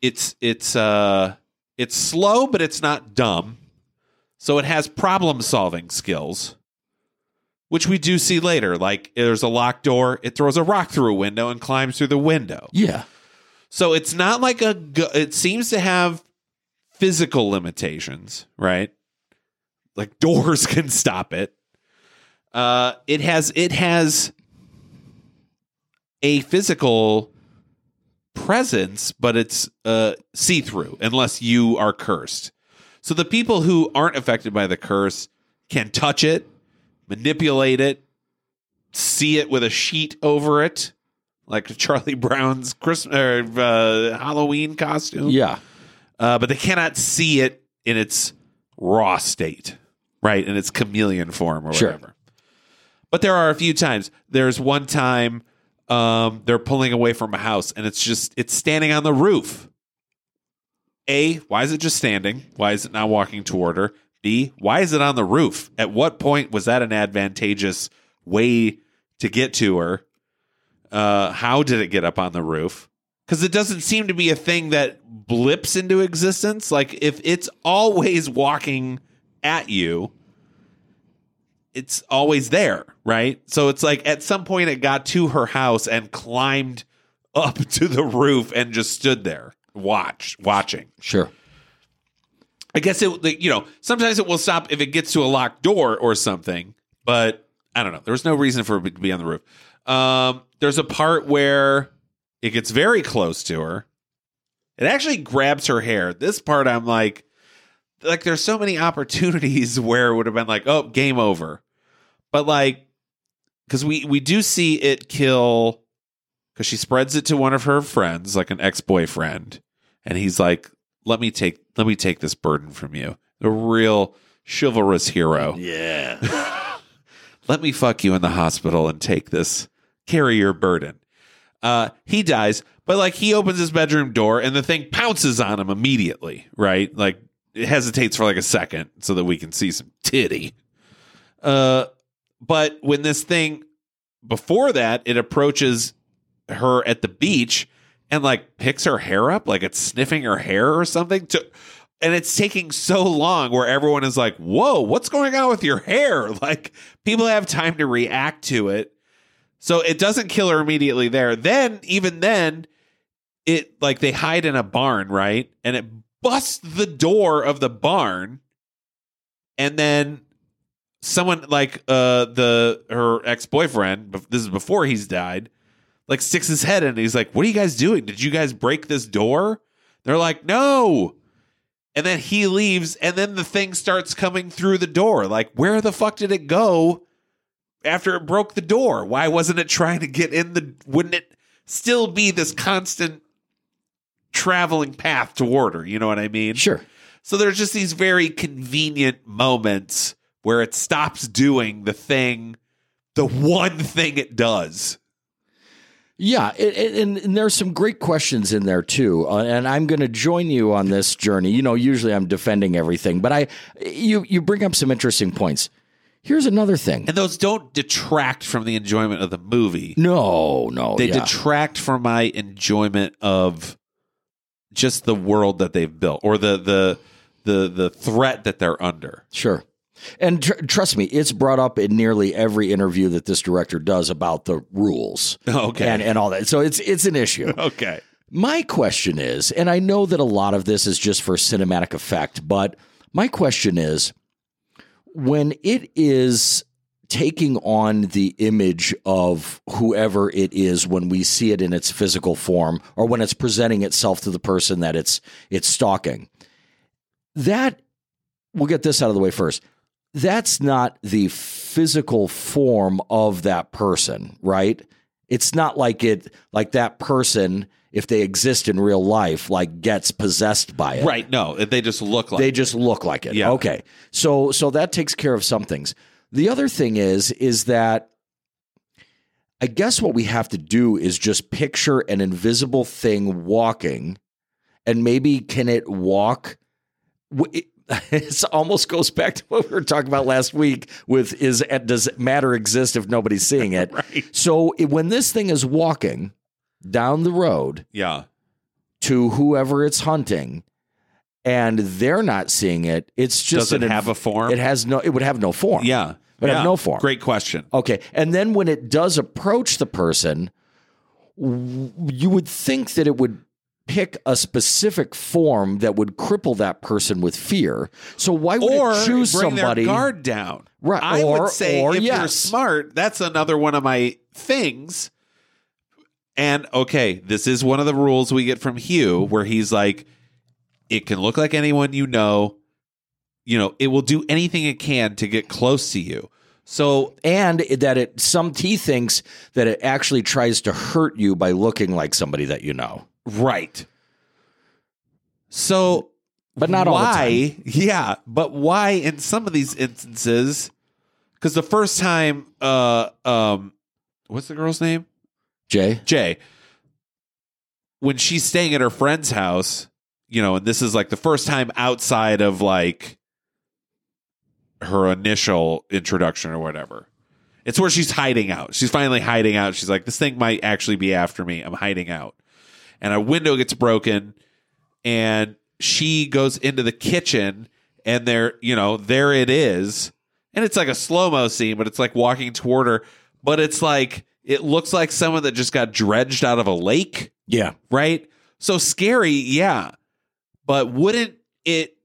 it's it's uh it's slow but it's not dumb. So it has problem solving skills which we do see later. Like there's a locked door it throws a rock through a window and climbs through the window. Yeah, so it's not like a it seems to have physical limitations right like doors can stop it uh it has it has a physical presence, but it's uh, see through unless you are cursed. So the people who aren't affected by the curse can touch it, manipulate it, see it with a sheet over it, like Charlie Brown's Christmas uh, Halloween costume. yeah, Uh, but they cannot see it in its raw state, right? In its chameleon form or Sure. whatever. But there are a few times. There's one time um, they're pulling away from a house and it's just it's standing on the roof. A, why is it just standing? Why is it not walking toward her? B, why is it on the roof? At what point was that an advantageous way to get to her? Uh, how did it get up on the roof? Because it doesn't seem to be a thing that blips into existence. Like if it's always walking at you, it's always there, right? So it's like at some point it got to her house and climbed up to the roof and just stood there, watch, watching. sure. I guess it, you know, sometimes it will stop if it gets to a locked door or something, but I don't know. There was no reason for it to be on the roof. Um, there's a part where it gets very close to her. It actually grabs her hair. This part, I'm like, like there's so many opportunities where it would have been like, oh, game over. But like, because we we do see it kill, because she spreads it to one of her friends, like an ex boyfriend, and he's like, let me take let me take this burden from you. A real chivalrous hero. Yeah. Let me fuck you in the hospital and take this, carry your burden. Uh, he dies, but like he opens his bedroom door and the thing pounces on him immediately, right? Like it hesitates for like a second so that we can see some titty. Uh, but when this thing before that, it approaches her at the beach and like picks her hair up, like it's sniffing her hair or something. To and it's taking so long where everyone is like, "Whoa, what's going on with your hair?" Like people have time to react to it. So it doesn't kill her immediately there. Then even then it like they hide in a barn, right? And it busts the door of the barn and then someone like uh the her ex-boyfriend, this is before he's died, like sticks his head in and he's like, "What are you guys doing? Did you guys break this door?" They're like, "No." And then he leaves, and then the thing starts coming through the door. Like, where the fuck did it go after it broke the door? Why wasn't it trying to get in the? Wouldn't it still be this constant traveling path toward her? You know what I mean? Sure. So there's just these very convenient moments where it stops doing the thing, the one thing it does. Yeah, and, and there's some great questions in there too, uh, and I'm going to join you on this journey. You know, usually I'm defending everything, but I you you bring up some interesting points. Here's another thing. And those don't detract from the enjoyment of the movie. No, no, They yeah. detract from my enjoyment of just the world that they've built or the the the the threat that they're under. Sure. And tr- trust me, it's brought up in nearly every interview that this director does about the rules. Okay. And and all that. So it's it's an issue. Okay. My question is, and I know that a lot of this is just for cinematic effect, but my question is when it is taking on the image of whoever it is when we see it in its physical form or when it's presenting itself to the person that it's it's stalking. That we'll get this out of the way first. That's not the physical form of that person, right? It's not like it like that person if they exist in real life like gets possessed by it. Right. No, they just look like it. They just look like it. Yeah. Okay. So so that takes care of some things. The other thing is is that I guess what we have to do is just picture an invisible thing walking and maybe can it walk it, it almost goes back to what we were talking about last week with is does matter exist if nobody's seeing it? Right. So when this thing is walking down the road Yeah. to whoever it's hunting and they're not seeing it, it's just Does it an have a form? It has no it would have no form. Yeah. It would yeah. have no form. Great question. Okay. And then when it does approach the person, w- you would think that it would pick a specific form that would cripple that person with fear. So why would Or it choose bring somebody their guard down. Right, I or- would say or if you're yes. smart, that's another one of my things. And okay, this is one of the rules we get from Hugh, where he's like, it can look like anyone you know. You know, it will do anything it can to get close to you. So and that it some T thinks that it actually tries to hurt you by looking like somebody that you know. Right. So, But not all the why? Yeah, but why in some of these instances? Because the first time, uh, um, what's the girl's name? Jay? Jay. When she's staying at her friend's house, you know, and this is like the first time outside of like her initial introduction or whatever. It's where she's hiding out. She's finally hiding out. She's like, this thing might actually be after me. I'm hiding out. And a window gets broken and she goes into the kitchen and there, you know, there it is. And it's like a slow mo scene, but it's like walking toward her. But it's like, it looks like someone that just got dredged out of a lake Yeah. right? So scary, yeah. But wouldn't it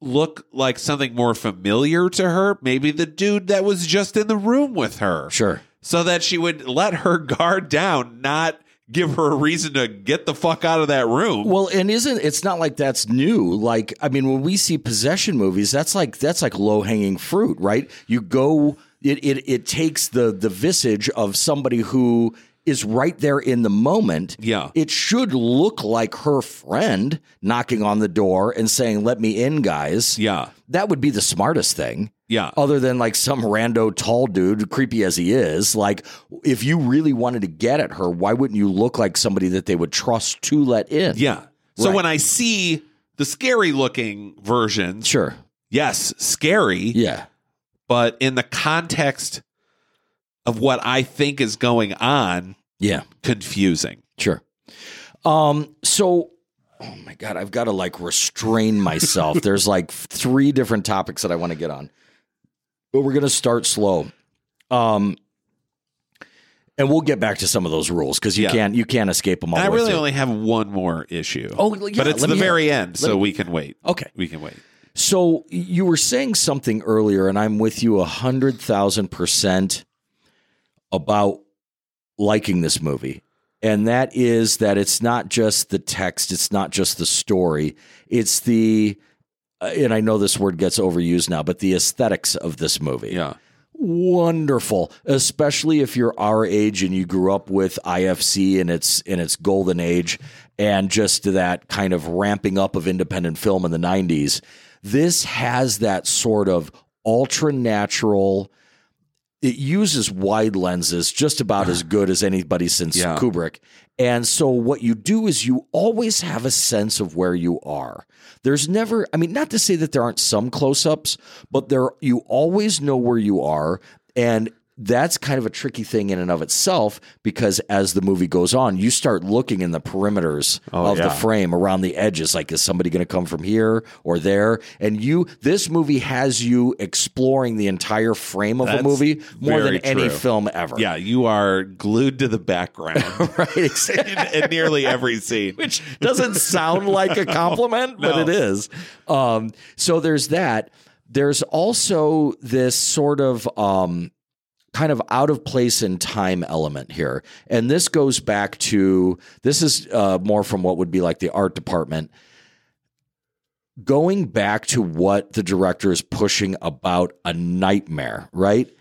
look like something more familiar to her? Maybe the dude that was just in the room with her. Sure. So that she would let her guard down, not give her a reason to get the fuck out of that room. Well, and isn't it's not like that's new. Like I mean, when we see possession movies, that's like that's like low hanging fruit, right? You go, it it it takes the the visage of somebody who is right there in the moment. Yeah. It should look like her friend knocking on the door and saying, Let me in, guys. Yeah. That would be the smartest thing. Yeah. Other than like some rando tall dude, creepy as he is, like if you really wanted to get at her, why wouldn't you look like somebody that they would trust to let in? Yeah. So Right. when I see the scary looking version, Sure. yes, scary, Yeah. But in the context of what I think is going on, Yeah. confusing. Sure. Um, so oh my god, I've got to like restrain myself. There's like three different topics that I want to get on. But we're gonna start slow. Um and we'll get back to some of those rules because you Yeah. can't you can't escape them all. And I really through. only have one more issue. Oh, yeah, but it's the very have- end, so me- we can wait. Okay. We can wait. So you were saying something earlier, and I'm with you a hundred thousand percent about liking this movie. And that is that it's not just the text, it's not just the story, it's the uh, and I know this word gets overused now, but the aesthetics of this movie Yeah. wonderful, especially if you're our age and you grew up with IFC in its in its golden age and just that kind of ramping up of independent film in the 90s. This has that sort of ultra natural it uses wide lenses just about as good as anybody since Yeah. Kubrick. And so what you do is you always have a sense of where you are. There's never I mean not to say that there aren't some close-ups, but there you always know where you are and that's kind of a tricky thing in and of itself because as the movie goes on, you start looking in the perimeters Oh, of yeah. the frame around the edges. Like, is somebody going to come from here or there? And you, this movie has you exploring the entire frame of That's a movie more than very any film ever. Yeah, you are glued to the background right. Exactly. in, in nearly every scene. which doesn't sound like a compliment, but No. it is. Um, so there's that. There's also this sort of um, kind of out of place in time element here. And this goes back to this is uh, more from what would be like the art department. Going back to what the director is pushing about a nightmare, right?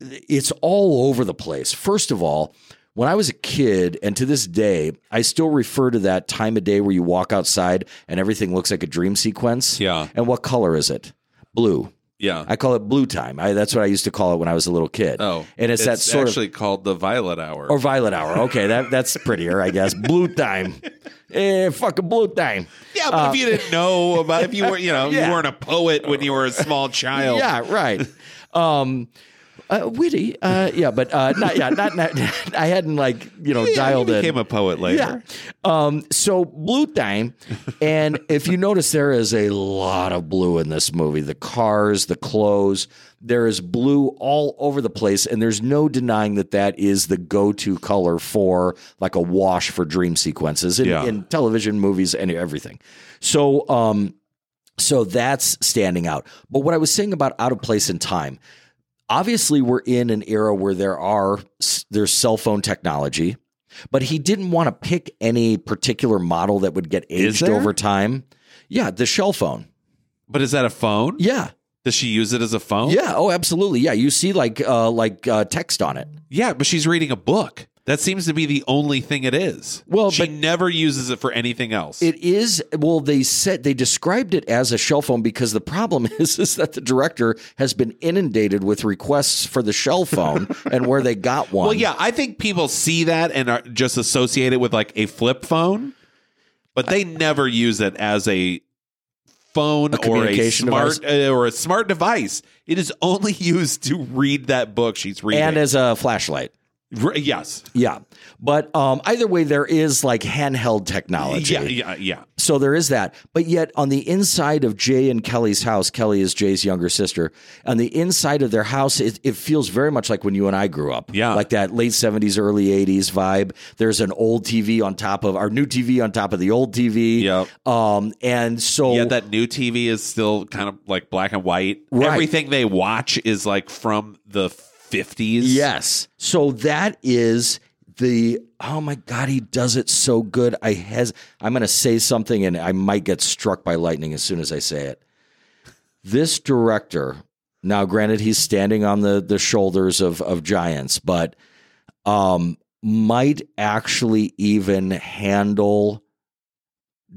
It's all over the place. First of all, when I was a kid, and to this day, I still refer to that time of day where you walk outside and everything looks like a dream sequence. Yeah. And what color is it? Blue. Yeah. I call it blue time. I, that's what I used to call it when I was a little kid. oh, and it's, that sort actually called the Violet Hour. or violet hour. Okay, that that's prettier, I guess. Blue time. Eh, fucking blue time. yeah, but if you didn't know about, if you were, you know, Uh, Yeah. you weren't a poet when you were a small child. Yeah, right. Um, uh, witty. Uh, yeah, but uh, not. Yeah, not, not. I hadn't like you know Yeah, dialed in. became a poet later. Yeah. Um, so blue time, and if you notice, there is a lot of blue in this movie. The cars, the clothes, there is blue all over the place, and there's no denying that that is the go-to color for like a wash for dream sequences in, Yeah. in television, movies, and everything. So, um, so that's standing out. But what I was saying about out of place in time, obviously we're in an era where there are there's cell phone technology, but he didn't want to pick any particular model that would get aged over time. Yeah, the shell phone. But is that a phone? Yeah. Does she use it as a phone? Yeah, oh absolutely. Yeah, you see like uh like uh, text on it. Yeah, but she's reading a book. That seems to be the only thing it is. Well, she never uses it for anything else. It is well. They said they described it as a shell phone because the problem is is that the director has been inundated with requests for the shell phone and where they got one. well, yeah, I think people see that and are just associate it with like a flip phone, but they never use it as a phone A or a smart uh, or a smart device. It is only used to read that book she's reading. and as a flashlight. Yes, Yeah, but um, either way, there is like handheld technology. yeah, yeah, yeah. So there is that. But yet, on the inside of Jay and Kelly's house, Kelly is Jay's younger sister. On the inside of their house, it, it feels very much like when you and I grew up. Yeah. like that late seventies, early eighties vibe. There's an old TV on top of our new TV on top of the old TV. Yep. Um, and so Yeah, that new TV is still kind of like black and white. Right. Everything they watch is like from the 50s. Yes. So that is the oh my god, he does it so good. I has I'm going to say something and I might get struck by lightning as soon as I say it. This director, now granted he's standing on the the shoulders of of giants, but um might actually even handle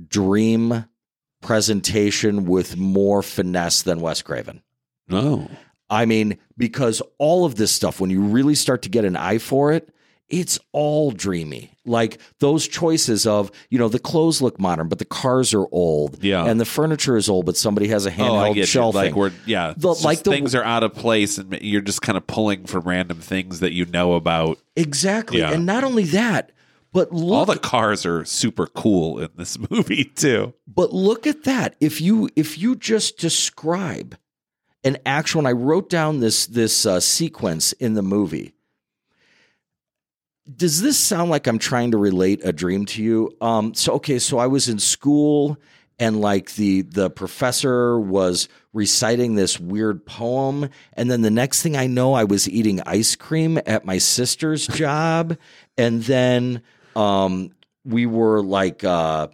dream presentation with more finesse than Wes Craven. No. I mean, because all of this stuff, when you really start to get an eye for it, it's all dreamy. Like those choices of, you know, the clothes look modern, but the cars are old. Yeah. And the furniture is old, but somebody has a Oh, handheld you. shelving. Like we're yeah, The- like the- things are out of place, and you're just kind of pulling from random things that you know about. exactly. Yeah. And not only that, but look All the cars are super cool in this movie too. But look at that. If you if you just describe an actual, and I wrote down this this uh, sequence in the movie. Does this sound like I'm trying to relate a dream to you? Um, so okay, so I was in school and like the the professor was reciting this weird poem and then the next thing I know I was eating ice cream at my sister's job and then um we were like uh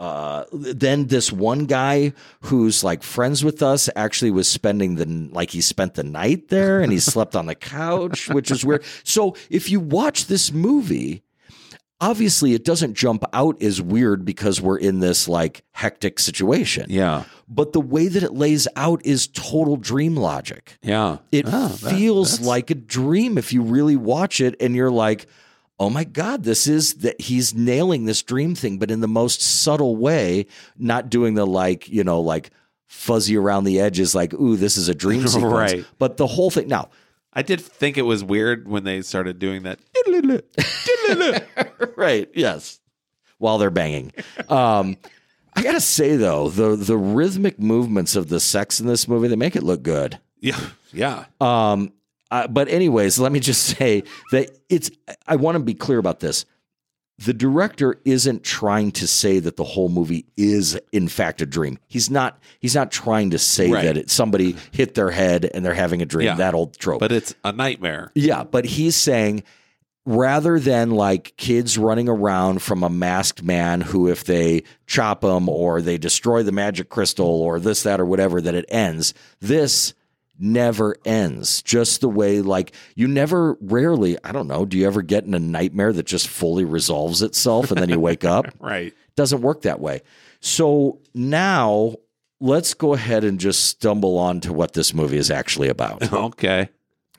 uh, then this one guy who's like friends with us actually was spending the like he spent the night there and he slept on the couch, which is weird. So if you watch this movie, obviously it doesn't jump out as weird because we're in this like hectic situation. Yeah, But the way that it lays out is total dream logic. yeah. It Oh, that- feels that's- like a dream if you really watch it and you're like, oh my God, this is that he's nailing this dream thing, but in the most subtle way, not doing the like, you know, like fuzzy around the edges, like, ooh, this is a dream sequence. Right. But the whole thing now, I did think it was weird when they started doing that. right, yes. While they're banging. Um I gotta say though, the the rhythmic movements of the sex in this movie, they make it look good. Yeah, yeah. Um, uh, but anyways, let me just say that it's. I want to be clear about this. The director isn't trying to say that the whole movie is in fact a dream. He's not. He's not trying to say Right. that it, somebody hit their head and they're having a dream. Yeah. That old trope. But it's a nightmare. Yeah, but he's saying rather than like kids running around from a masked man who, if they chop them or they destroy the magic crystal or this, that, or whatever, that it ends, this never ends. Just the way, like, you never, rarely, I don't know, do you ever get in a nightmare that just fully resolves itself and then you wake up? Right. doesn't work that way. So now let's go ahead and just stumble on to what this movie is actually about. Okay.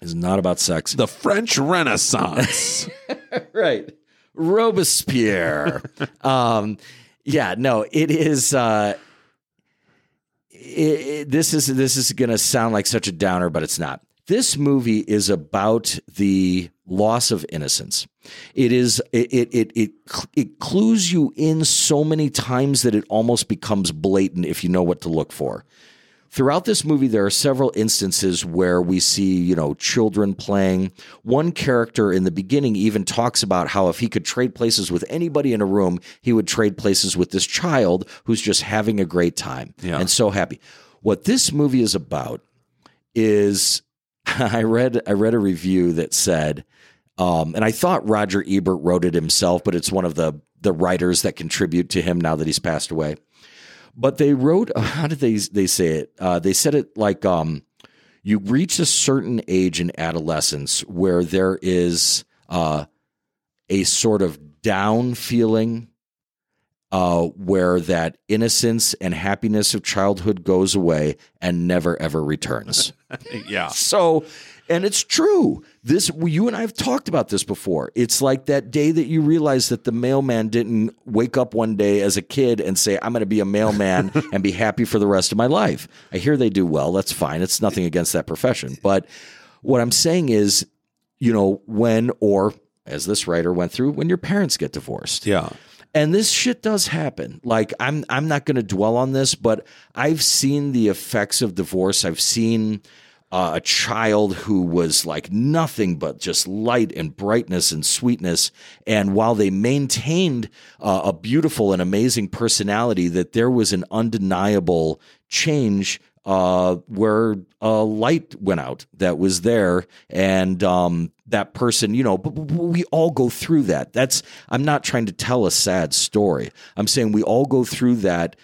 It's not about sex. The French Renaissance. right. Robespierre. um, yeah, no, it is. Uh, it, this is this is going to sound like such a downer, but it's not. This movie is about the loss of innocence. It is it it it it, it clues you in so many times that it almost becomes blatant if you know what to look for. Throughout this movie, there are several instances where we see, you know, children playing. One character in the beginning even talks about how if he could trade places with anybody in a room, he would trade places with this child who's just having a great time Yeah. and so happy. What this movie is about is I read I read a review that said, um, and I thought Roger Ebert wrote it himself, but it's one of the the writers that contribute to him now that he's passed away. But they wrote, how did they they say it? Uh, they said it like um, you reach a certain age in adolescence where there is uh, a sort of down feeling uh, where that innocence and happiness of childhood goes away and never ever returns. yeah. So, and it's true. This you and I have talked about this before. It's like that day that you realize that the mailman didn't wake up one day as a kid and say, "I'm going to be a mailman and be happy for the rest of my life." I hear they do well. That's fine. It's nothing against that profession, but what I'm saying is, you know, when or as this writer went through, when your parents get divorced, Yeah. and this shit does happen. Like I'm I'm not going to dwell on this, but I've seen the effects of divorce. I've seen uh, a child who was like nothing but just light and brightness and sweetness, and while they maintained uh, a beautiful and amazing personality, that there was an undeniable change uh, where a light went out that was there, and um, that person, you know, we all go through that. That's I'm not trying to tell a sad story. I'm saying we all go through that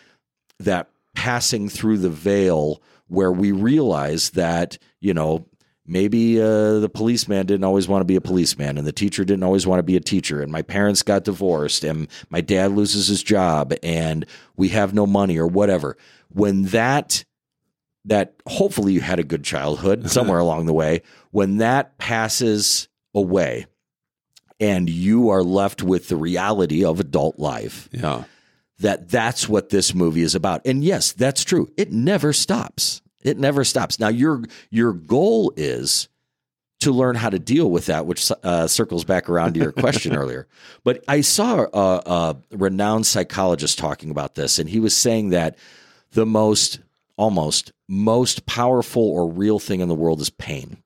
that passing through the veil where we realize that you know maybe uh, the policeman didn't always want to be a policeman and the teacher didn't always want to be a teacher and my parents got divorced and my dad loses his job and we have no money or whatever when that that hopefully you had a good childhood somewhere along the way when that passes away and you are left with the reality of adult life Yeah. That that's what this movie is about. And yes, that's true. It never stops. It never stops. Now your your goal is to learn how to deal with that, which uh, circles back around to your question earlier. But I saw a, a renowned psychologist talking about this, and he was saying that the most, almost most powerful or real thing in the world is pain.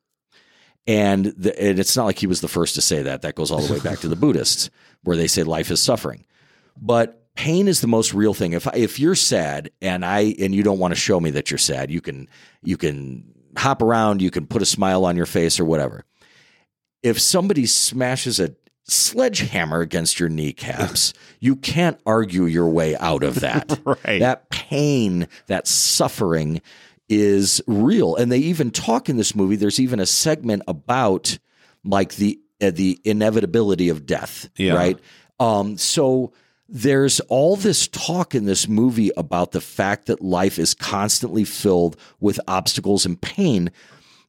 And, the, and it's not like he was the first to say that. That goes all the way back to the Buddhists, where they say life is suffering. But pain is the most real thing. If if you're sad and I and you don't want to show me that you're sad, you can you can hop around, you can put a smile on your face or whatever. If somebody smashes a sledgehammer against your kneecaps, you can't argue your way out of that. Right. That pain, that suffering is real. And they even talk in this movie. There's even a segment about like the uh, the inevitability of death, Yeah. right? Um, so there's all this talk in this movie about the fact that life is constantly filled with obstacles and pain.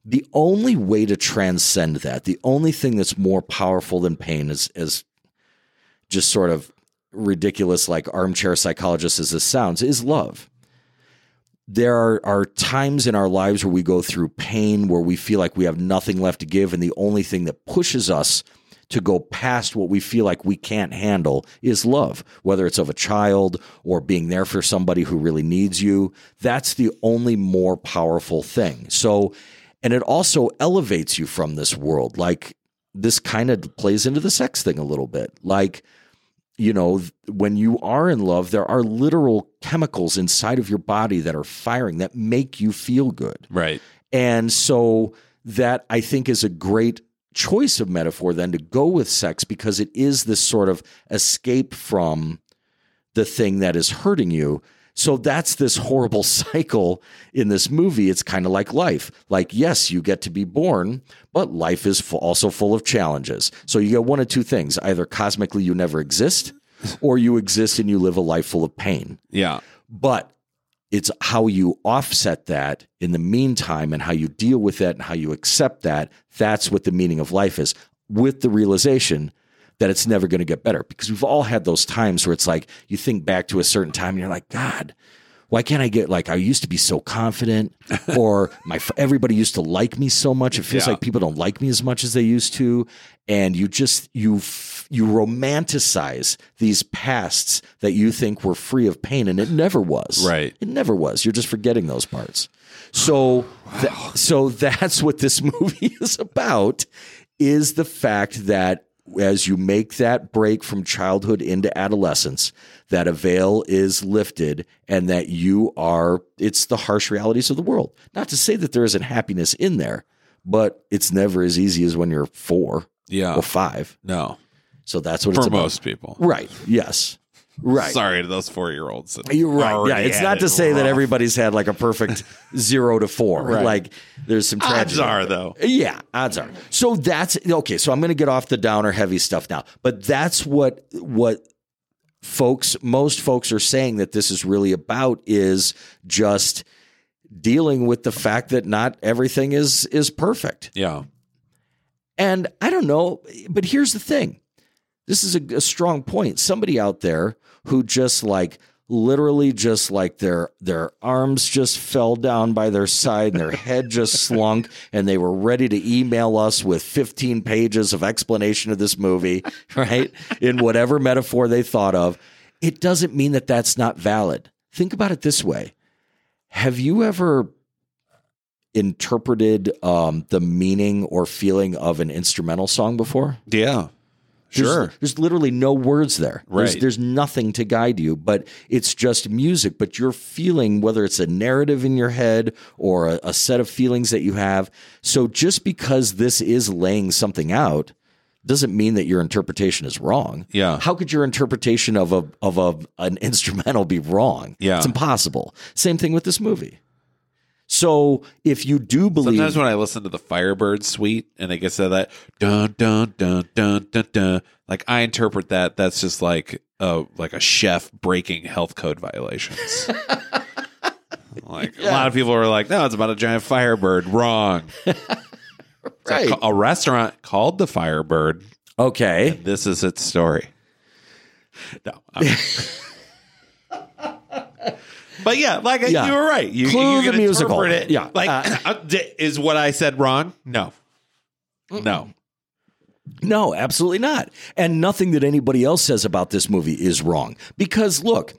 The only way to transcend that, the only thing that's more powerful than pain is, is just sort of ridiculous, like armchair psychologist as this sounds, is love. There are, are times in our lives where we go through pain, where we feel like we have nothing left to give, and the only thing that pushes us to go past what we feel like we can't handle is love, whether it's of a child or being there for somebody who really needs you. That's the only more powerful thing. So, and it also elevates you from this world. Like this kind of plays into the sex thing a little bit. Like, you know, when you are in love, there are literal chemicals inside of your body that are firing that make you feel good. Right. And so that I think is a great choice of metaphor then to go with sex because it is this sort of escape from the thing that is hurting you. So that's this horrible cycle in this movie. It's kind of like life. Like, yes, you get to be born, but life is also full of challenges. So you get one of two things either cosmically you never exist, or you exist and you live a life full of pain. Yeah. But it's how you offset that in the meantime and how you deal with that and how you accept that. That's what the meaning of life is, with the realization that it's never going to get better. Because we've all had those times where it's like you think back to a certain time and you're like, God, why can't I get like I used to be so confident, or my everybody used to like me so much. It feels Yeah. like people don't like me as much as they used to, and you just you f- you romanticize these pasts that you think were free of pain, and it never was. Right. It never was. You're just forgetting those parts. So, tha- so that's what this movie is about. Is the fact that as you make that break from childhood into adolescence, that a veil is lifted and that you are, it's the harsh realities of the world. Not to say that there isn't happiness in there, but it's never as easy as when you're four Yeah. or five. No. So that's what For it's about. most people. Right. Yes. Right. Sorry to those four year olds. You're right. Yeah, it's not to say that everybody's had like a perfect zero to four. Right. Like there's some Odds are, though. Yeah, odds are. So that's okay. So I'm going to get off the downer heavy stuff now, but that's what what folks, most folks are saying that this is really about is just dealing with the fact that not everything is is perfect. Yeah. And I don't know, but here's the thing. This is a, a strong point. Somebody out there who just like literally just like their their arms just fell down by their side and their head just slunk and they were ready to email us with 15 pages of explanation of this movie, right? In whatever metaphor they thought of. It doesn't mean that that's not valid. Think about it this way. Have you ever interpreted um, the meaning or feeling of an instrumental song before? Yeah. There's, Sure. There's literally no words there. There's, Right. there's nothing to guide you, but it's just music. But you're feeling whether it's a narrative in your head or a, a set of feelings that you have. So just because this is laying something out doesn't mean that your interpretation is wrong. Yeah. How could your interpretation of a of a an instrumental be wrong? Yeah. It's impossible. Same thing with this movie. So if you do believe, Sometimes when I listen to the Firebird suite and it gets to that dun dun dun dun dun dun, like I interpret that that's just like a like a chef breaking health code violations. like a lot of people are like, no, it's about a giant Firebird. Wrong. Right. a, a restaurant called the Firebird. okay, This is its story. No. But yeah, like Yeah. you were right. You, Clue you the musical. It. Yeah. like Uh, is what I said wrong? No, no. No, absolutely not. And nothing that anybody else says about this movie is wrong. Because look,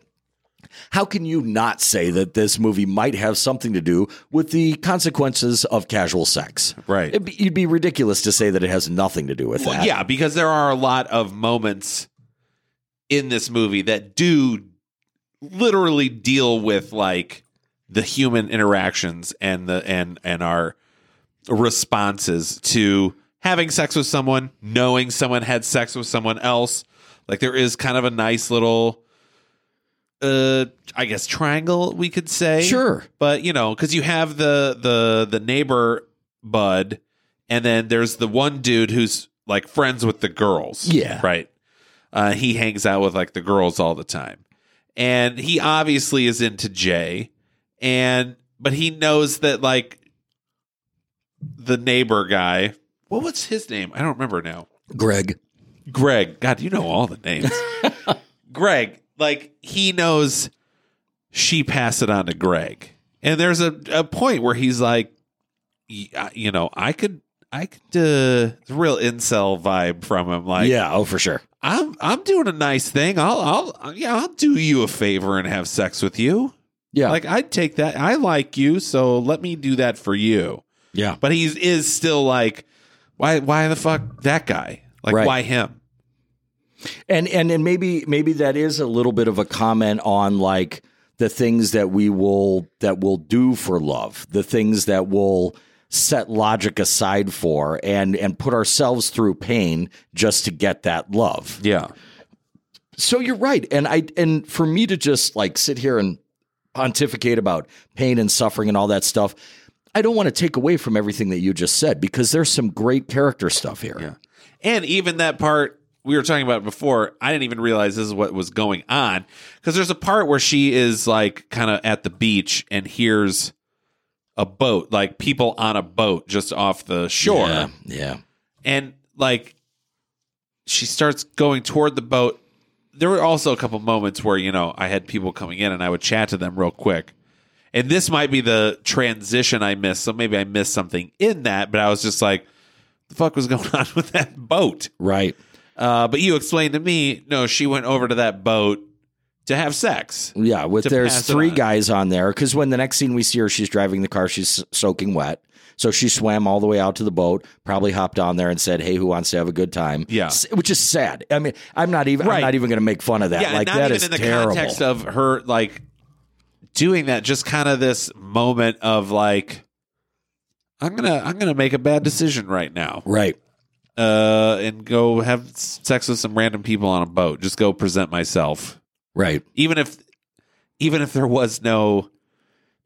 how can you not say that this movie might have something to do with the consequences of casual sex? Right. It'd be, you'd be ridiculous to say that it has nothing to do with Well, that. yeah, because there are a lot of moments in this movie that do literally deal with like the human interactions and the and and our responses to having sex with someone, knowing someone had sex with someone else. Like there is kind of a nice little uh I guess triangle we could say. Sure. But you know, cuz you have the the the neighbor bud and then there's the one dude who's like friends with the girls. Yeah. Right. Uh he hangs out with like the girls all the time. And he obviously is into Jay and but he knows that like the neighbor guy, what was his name? I don't remember now. Greg. Greg. God, you know all the names. Greg, like he knows she passed it on to Greg. And there's a, a point where he's like, uh, you know, I could, I could, uh, it's a real incel vibe from him. Like, yeah, oh, for sure. I'm, I'm doing a nice thing. I'll, I'll, yeah, I'll do you a favor and have sex with you. Yeah. Like, I'd take that. I like you, so let me do that for you. yeah. But he is still like, why, why the fuck that guy? Like, Right. why him? and and and maybe maybe that is a little bit of a comment on like the things that we will that will do for love the things that will set logic aside for and and put ourselves through pain just to get that love Yeah. so you're right and i and for me to just like sit here and pontificate about pain and suffering and all that stuff i don't want to take away from everything that you just said because there's some great character stuff here Yeah. And even that part we were talking about before, I didn't even realize this is what was going on because there's a part where she is like kind of at the beach and hears a boat, like people on a boat just off the shore. yeah, yeah. And like she starts going toward the boat. There were also a couple moments where, you know, I had people coming in and I would chat to them real quick. And this might be the transition I missed. So maybe I missed something in that, but I was just like, the fuck was going on with that boat? right Uh, but you explained to me, no, she went over to that boat to have sex. Yeah, with there's three guys on there because when the next scene we see her, she's driving the car, she's soaking wet. So she swam all the way out to the boat, probably hopped on there and said, "Hey, who wants to have a good time?" Yeah. S- which is sad. I mean, I'm not even. Right. I'm not even going to make fun of that. yeah, like not that even is in the terrible. context of her like doing that. Just kind of this moment of like, I'm gonna I'm gonna make a bad decision right now, right. uh, and go have sex with some random people on a boat. Just go present myself, Right. even if even if there was no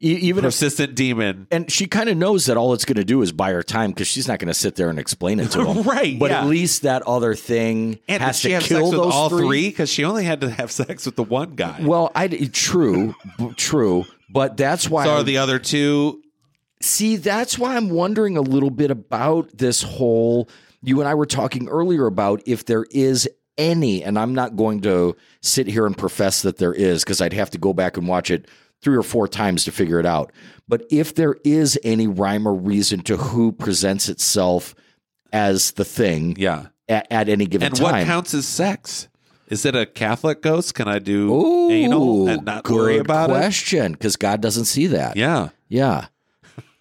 E- even if. persistent demon. And she kind of knows that all it's going to do is buy her time because she's not going to sit there and explain it to him. Right, But yeah. at least that other thing And has she to have kill sex with those all three. Because she only had to have sex with the one guy. Well, I true, true, but that's why so I- are the other two See, that's why I'm wondering a little bit about this whole. You and I were talking earlier about if there is any, and I'm not going to sit here and profess that there is because I'd have to go back and watch it three or four times to figure it out. But if there is any rhyme or reason to who presents itself as the thing Yeah. at, at any given And time. And what counts as sex? Is it a Catholic ghost? Can I do Ooh, anal and not worry about it? question, because God doesn't see that. Yeah. Yeah.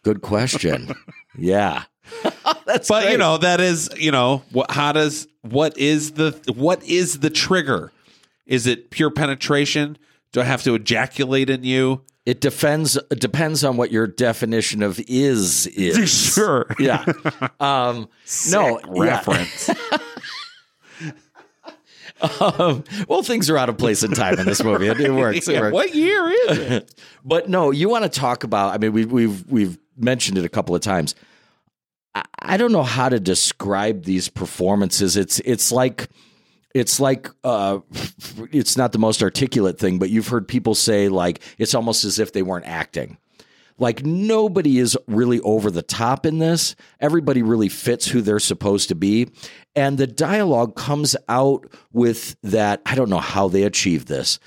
Good question. yeah. That's But you know, that is, you know, what how does what is the what is the trigger? Is it pure penetration? Do I have to ejaculate in you? It depends. It depends on what your definition of is is. Sure. Yeah. Um, no. Sick yeah. reference. Um, well, things are out of place in time in this movie. It, it works. It Yeah, works. what year is it? But no, you want to talk about? I mean, we've we've we've mentioned it a couple of times. I, don't know how to describe these performances. It's it's like it's like uh, it's not the most articulate thing, but you've heard people say like it's almost as if they weren't acting. Like nobody is really over the top in this. Everybody really fits who they're supposed to be. And the dialogue comes out with that. I don't know how they achieve this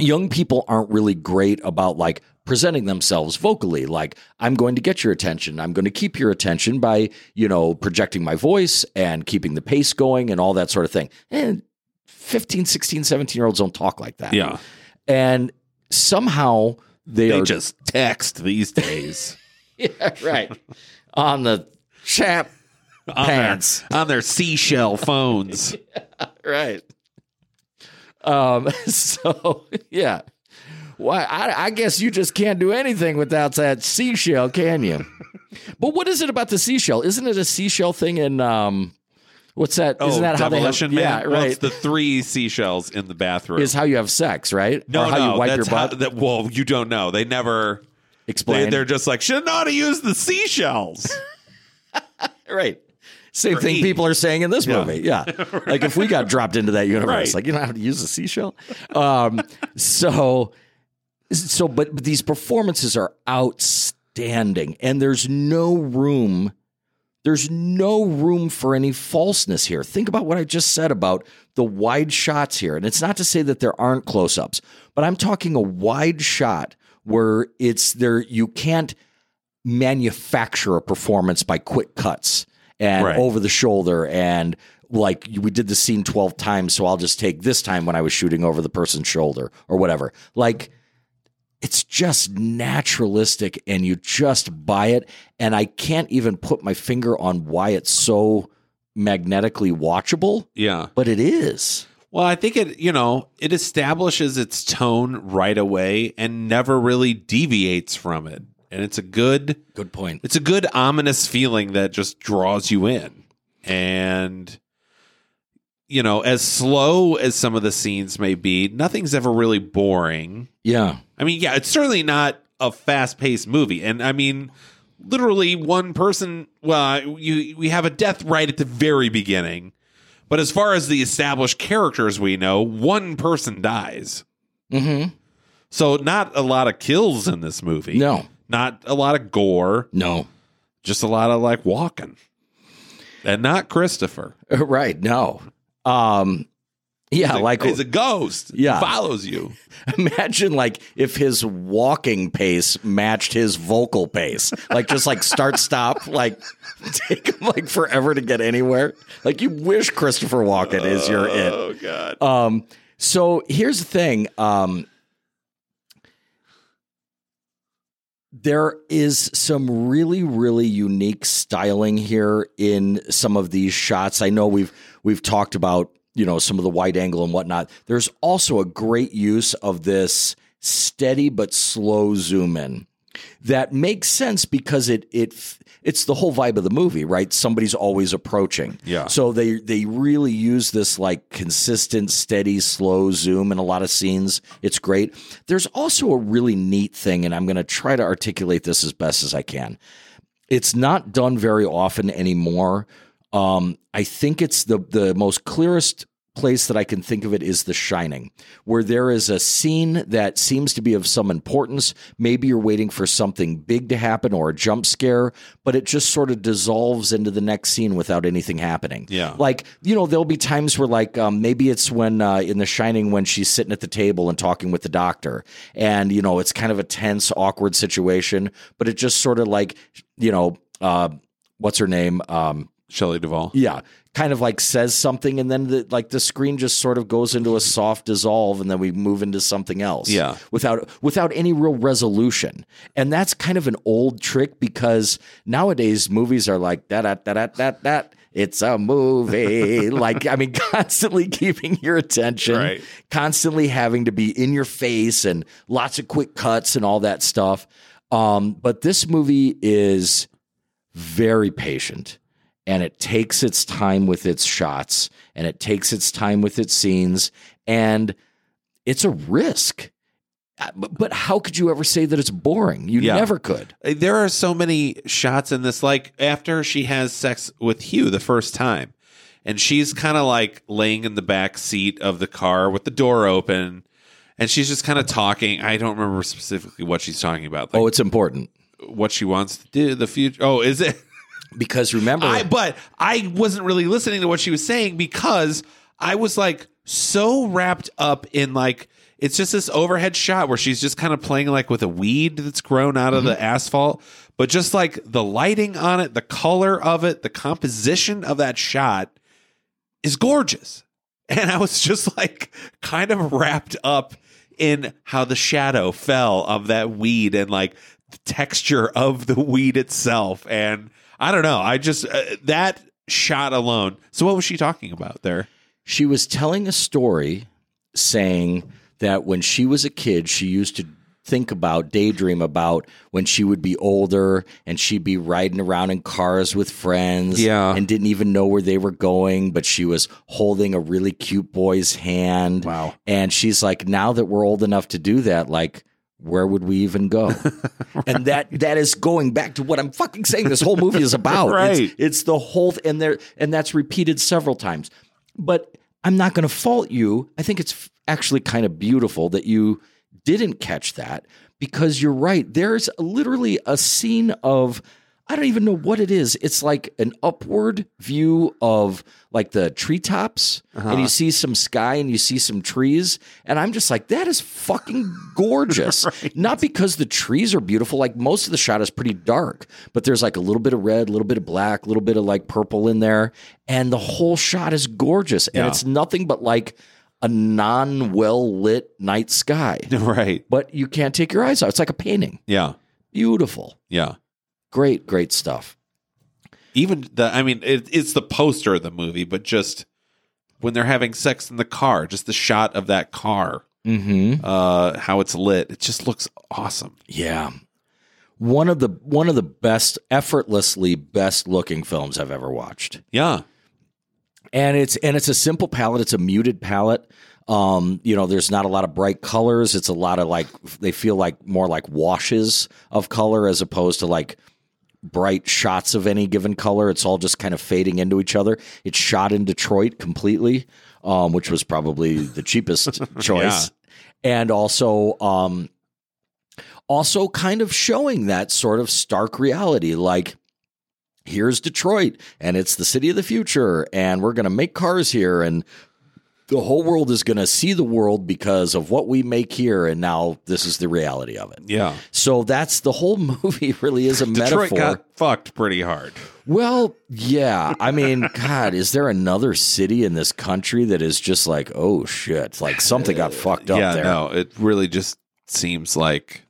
young people aren't really great about like presenting themselves vocally like i'm going to get your attention i'm going to keep your attention by you know projecting my voice and keeping the pace going and all that sort of thing and 15 16 17 year olds don't talk like that Yeah. and somehow they, They are just text these days. Yeah, right on the chap on Pants. Their, on their seashell phones. right. Um. So yeah. Why? I, I guess you just can't do anything without that seashell, can you? but what is it about the seashell? Isn't it a seashell thing in um? What's that? Oh, Isn't that how they have? Man? Yeah, Well, right. it's the three seashells in the bathroom. is how you have sex, right? no, or how no, you wipe your how, that, well, you don't know. They never. They, Explain. they're just like should not have used the seashells. right. Same thing eat. people are saying in this Yeah. movie. Yeah. Like if we got dropped into that universe, Right. like you know how to use a seashell. Um, so, so, but, but these performances are outstanding, and there's no room. There's no room for any falseness here. Think about what I just said about the wide shots here. And it's not to say that there aren't close ups, but I'm talking a wide shot where it's there, you can't manufacture a performance by quick cuts and Right. over the shoulder and like we did the scene 12 times so I'll just take this time when I was shooting over the person's shoulder or whatever. Like it's just naturalistic and you just buy it and I can't even put my finger on why it's so magnetically watchable, yeah. but it is. Well, I think it, you know, it establishes its tone right away and never really deviates from it. And it's a good Good point. it's a good ominous feeling that just draws you in. And you know, as slow as some of the scenes may be, nothing's ever really boring. Yeah. I mean, yeah, it's certainly not a fast-paced movie. And I mean, literally one person, well, you we have a death right at the very beginning. But as far as the established characters we know, one person dies. Mhm. So not a lot of kills in this movie. No. Not a lot of gore, No. just a lot of like walking. And not Christopher. Right, no. Um yeah, He's a- like he's a ghost. Yeah. Follows you. Imagine like if his walking pace matched his vocal pace. Like just like start stop, like take him like forever to get anywhere. Like you wish Christopher Walken is your it. Oh god. Um so here's the thing. Um there is some really really unique styling here in some of these shots. I know we've we've talked about you know some of the wide angle and whatnot. There's also a great use of this steady but slow zoom in that makes sense because it it it's the whole vibe of the movie, right? Somebody's always approaching. Yeah. So they they really use this like consistent, steady, slow zoom in a lot of scenes. It's great. There's also a really neat thing, and I'm going to try to articulate this as best as I can. It's not done very often anymore. Um, I think it's the the most clearest place that I can think of it is The Shining, where there is a scene that seems to be of some importance. Maybe you're waiting for something big to happen or a jump scare, but it just sort of dissolves into the next scene without anything happening. Yeah. Like, you know, there'll be times where, like, um, maybe it's when uh, in The Shining when she's sitting at the table and talking with the doctor, and, you know, it's kind of a tense, awkward situation, but it just sort of like, you know, uh, what's her name? Um, Shelley Duvall. yeah, kind of like says something, and then the, like the screen just sort of goes into a soft dissolve, and then we move into something else. Yeah. without without any real resolution, and that's kind of an old trick because nowadays movies are like that that that that that. It's a movie. like, I mean, constantly keeping your attention, Right. constantly having to be in your face and lots of quick cuts and all that stuff. Um, but this movie is very patient and it takes its time with its shots and it takes its time with its scenes and it's a risk. Uh, But, how could you ever say that it's boring? You Yeah. never could. Uh, There are so many shots in this, like after she has sex with Hugh the first time, and she's kind of like laying in the back seat of the car with the door open, and she's just kind of talking. I don't remember specifically what she's talking about, like Oh, it's important what she wants to do, the future. Oh, is it? because remember, I, but I wasn't really listening to what she was saying because I was like so wrapped up in like it's just this overhead shot where she's just kind of playing like with a weed that's grown out of the mm-hmm. asphalt, but just like the lighting on it, the color of it, the composition of that shot is gorgeous. And I was just like kind of wrapped up in how the shadow fell of that weed and like the texture of the weed itself. And I don't know. I just, uh, that shot alone. So, what was she talking about there? she was telling a story saying that when she was a kid, she used to think about, daydream about when she would be older and she'd be riding around in cars with friends Yeah. and didn't even know where they were going, but she was holding a really cute boy's hand. Wow. And she's like, now that we're old enough to do that, like, where would we even go? And that that is going back to what I'm fucking saying. This whole movie is about. Right. It's, it's the whole and there and that's repeated several times. But I'm not going to fault you. I think it's actually kind of beautiful that you didn't catch that because you're right. There's literally a scene of I don't even know what it is. It's like an upward view of like the treetops, and you uh-huh. see some sky and you see some trees, and I'm just like, that is fucking gorgeous. Not because the trees are beautiful. Like most of the shot is pretty dark, but there's like a little bit of red, a little bit of black, a little bit of like purple in there, and the whole shot is gorgeous. And Yeah. it's nothing but like a non well lit night sky. right. But you can't take your eyes out. It's like a painting. Yeah. Beautiful. Yeah. Great, great stuff. Even the, I mean, it, it's the poster of the movie, but just when they're having sex in the car, just the shot of that car, Mm-hmm. uh, how it's lit, it just looks awesome. Yeah. One of the one of the best, effortlessly best looking films I've ever watched. Yeah. and it's and it's a simple palette. It's a muted palette. Um, you know, there's not a lot of bright colors. It's a lot of like they feel like more like washes of color as opposed to like bright shots of any given color. It's all just kind of fading into each other. It's shot in Detroit completely, um, which was probably the cheapest choice, and also um, also kind of showing that sort of stark reality, like here's Detroit and it's the city of the future and we're going to make cars here and the whole world is going to see the world because of what we make here and now this is the reality of it. Yeah. So that's the whole movie really is a Detroit metaphor. got fucked pretty hard. well, yeah. I mean, god, is there another city in this country that is just like, oh shit, like something got uh, fucked up yeah, there. no, it really just seems like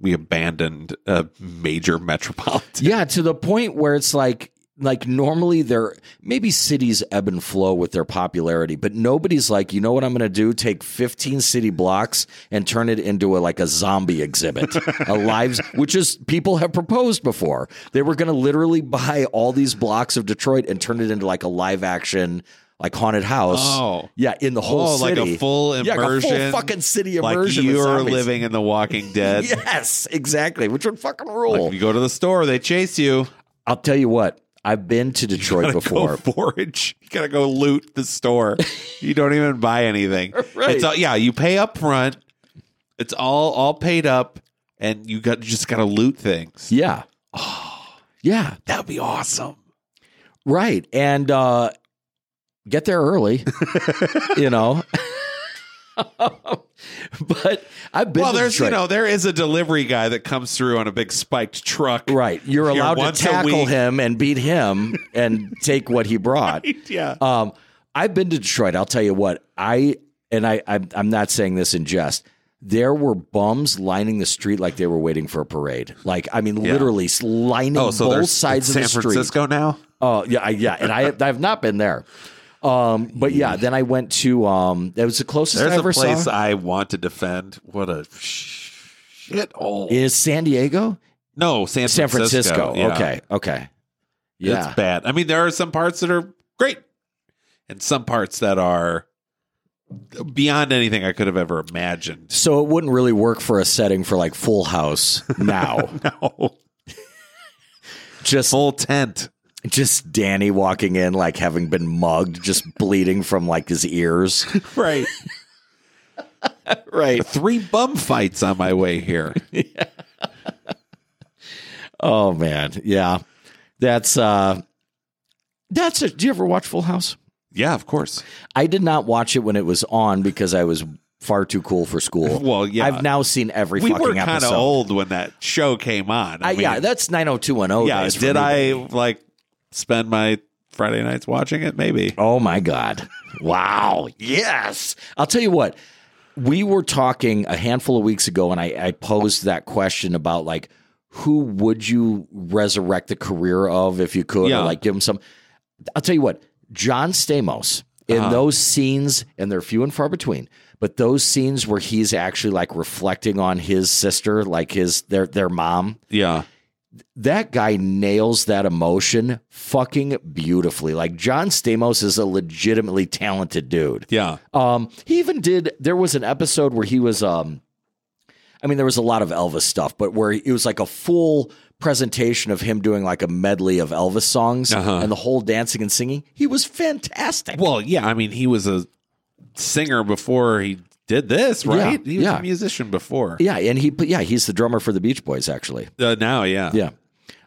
we abandoned a major metropolitan. Yeah, to the point where it's like like normally there maybe cities ebb and flow with their popularity, but nobody's like, you know what I'm going to do? Take 15 city blocks and turn it into a like a zombie exhibit, a lives, which is people have proposed before. They were going to literally buy all these blocks of Detroit and turn it into like a live action. Like haunted house, Oh. yeah, in the whole Oh, like a full yeah, like a immersion, full fucking city Like immersion. with you're living in The Walking Dead. Yes, exactly. Which would fucking rule. Like you go to the store, they chase you. I'll tell you what. I've been to Detroit gotta before. Go forage. You gotta go loot the store. you don't even buy anything. Right. It's all, yeah, you pay up front. It's all all paid up, and you got just gotta loot things. Yeah. Yeah, That would be awesome. right. And uh get there early. you know. but I've been Well, there's you know there is a delivery guy that comes through on a big spiked truck. Right. You're allowed to tackle him and beat him and take what he brought. Yeah. Um, I've been to Detroit. I'll tell you what. I and I, I I'm not saying this in jest. There were bums lining the street like they were waiting for a parade. Like I mean, Yeah. literally lining oh, so both sides of San the street. Francisco now. Oh yeah, I, yeah, and I I've not been there. Um, but yeah, then I went to um, that was the closest There's I a ever place saw. I want to defend. What a shit hole. Is San Diego, no, San San Francisco. Francisco? yeah. Okay, okay. Yeah. It's bad. I mean, there are some parts that are great, and some parts that are beyond anything I could have ever imagined. So it wouldn't really work for a setting for like Full House now. No, just full tent. Just Danny walking in like having been mugged, just bleeding from like his ears. Right. Right. Three bum fights on my way here. Oh man. Yeah. That's uh that's it. Do you ever watch Full House? Yeah, of course. I did not watch it when it was on because I was far too cool for school. Well, yeah. I've now seen every We fucking were kind episode. of old when that show came on. I, yeah, mean, that's 90210. yeah. days Did I like spend my Friday nights watching it? Maybe. Oh my God. Wow. Yes. I'll tell you what, we were talking a handful of weeks ago, and I, I posed that question about like, who would you resurrect the career of if you could, Yeah. or like give him some? I'll tell you what, John Stamos in Uh-huh. those scenes, and they're few and far between, but those scenes where he's actually like reflecting on his sister, like his their their mom, Yeah. That guy nails that emotion fucking beautifully. Like John Stamos is a legitimately talented dude. Yeah. Um, he even did. There was an episode where he was. Um, I mean, there was a lot of Elvis stuff, but where it was like a full presentation of him doing like a medley of Elvis songs Uh-huh. and the whole dancing and singing. He was fantastic. Well, yeah. I mean, he was a singer before he did this, right? Yeah, he was yeah. a musician before. yeah, and he, yeah, he's the drummer for the Beach Boys, actually. Uh, now, yeah. Yeah.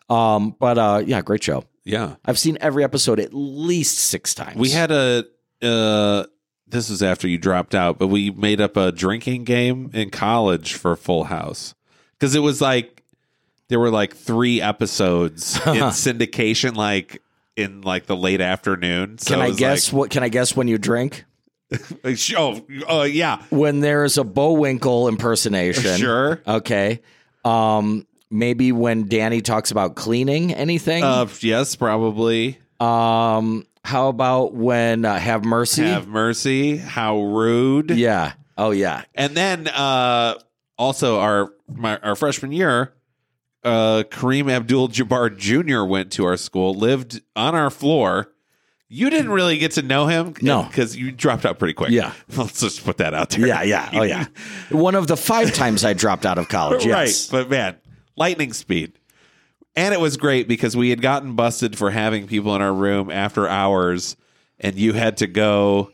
Um, but uh, yeah, great show. Yeah. I've seen every episode at least six times. We had a. Uh, this was after you dropped out, but we made up a drinking game in college for Full House because it was like there were like three episodes in syndication, like in like the late afternoon. So Can I guess what? Can I guess when you drink? Oh, oh, yeah, When there's a Bullwinkle impersonation. sure. Okay. Um, maybe when Danny talks about cleaning anything. Uh, yes, probably. um, how about when uh, Have Mercy? Have mercy. How rude. yeah. Oh yeah. And then uh, also our my, our freshman year, uh, Kareem Abdul-Jabbar Jr. went to our school, lived on our floor. You didn't really get to know him, No. because you dropped out pretty quick. Yeah. let's just put that out there. Yeah. Yeah. Oh yeah. One of the five times I dropped out of college. Yes. right. But man, lightning speed. And it was great because we had gotten busted for having people in our room after hours, and you had to go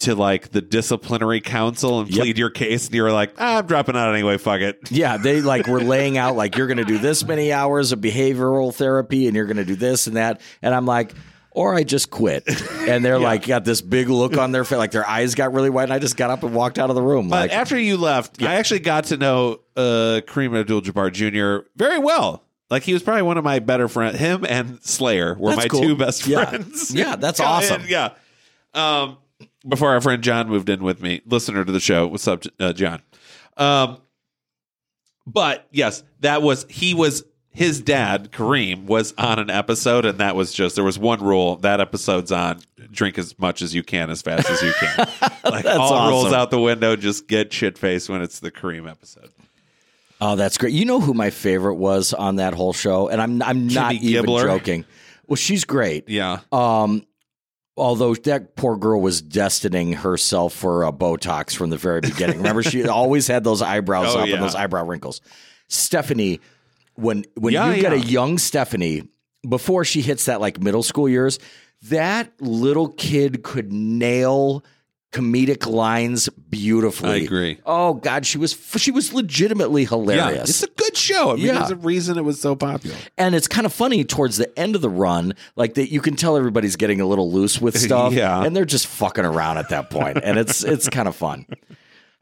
to like the disciplinary council and Yep. plead your case, and you were like, ah, "I'm dropping out anyway. Fuck it." Yeah, they like were laying out like you're going to do this many hours of behavioral therapy and you're going to do this and that, and I'm like, or I just quit. And they're like got this big look on their face, like their eyes got really wide, and I just got up and walked out of the room. But Like, after you left, I actually got to know uh, Kareem Abdul-Jabbar Jr. very well. Like he was probably one of my better friends. Him and Slayer were That's my cool. two best Yeah. friends. Yeah, that's Yeah, awesome. Yeah. Um, before our friend John moved in with me, listener to the show. What's up, uh, John? Um, but yes, that was he was his dad Kareem was on an episode, and that was just there was one rule that episode's on: drink as much as you can, as fast as you can. like That's all rules out the window. Just get shit faced when it's the Kareem episode. oh, that's great. You know who my favorite was on that whole show, and I'm I'm not Kimmy even Gibbler? joking. Well, she's great. Yeah, Um, although that poor girl was destining herself for a Botox from the very beginning. Remember, she always had those eyebrows Oh, up yeah. and those eyebrow wrinkles. Stephanie, when when Yeah, you get a young Stephanie before she hits that like middle school years, that little kid could nail comedic lines beautifully. I agree. Oh God, she was she was legitimately yeah, hilarious. it's a good show. I mean, Yeah. there's a reason it was so popular. And it's kind of funny towards the end of the run, like that you can tell everybody's getting a little loose with stuff. Yeah. And they're just fucking around at that. And it's it's kind of fun.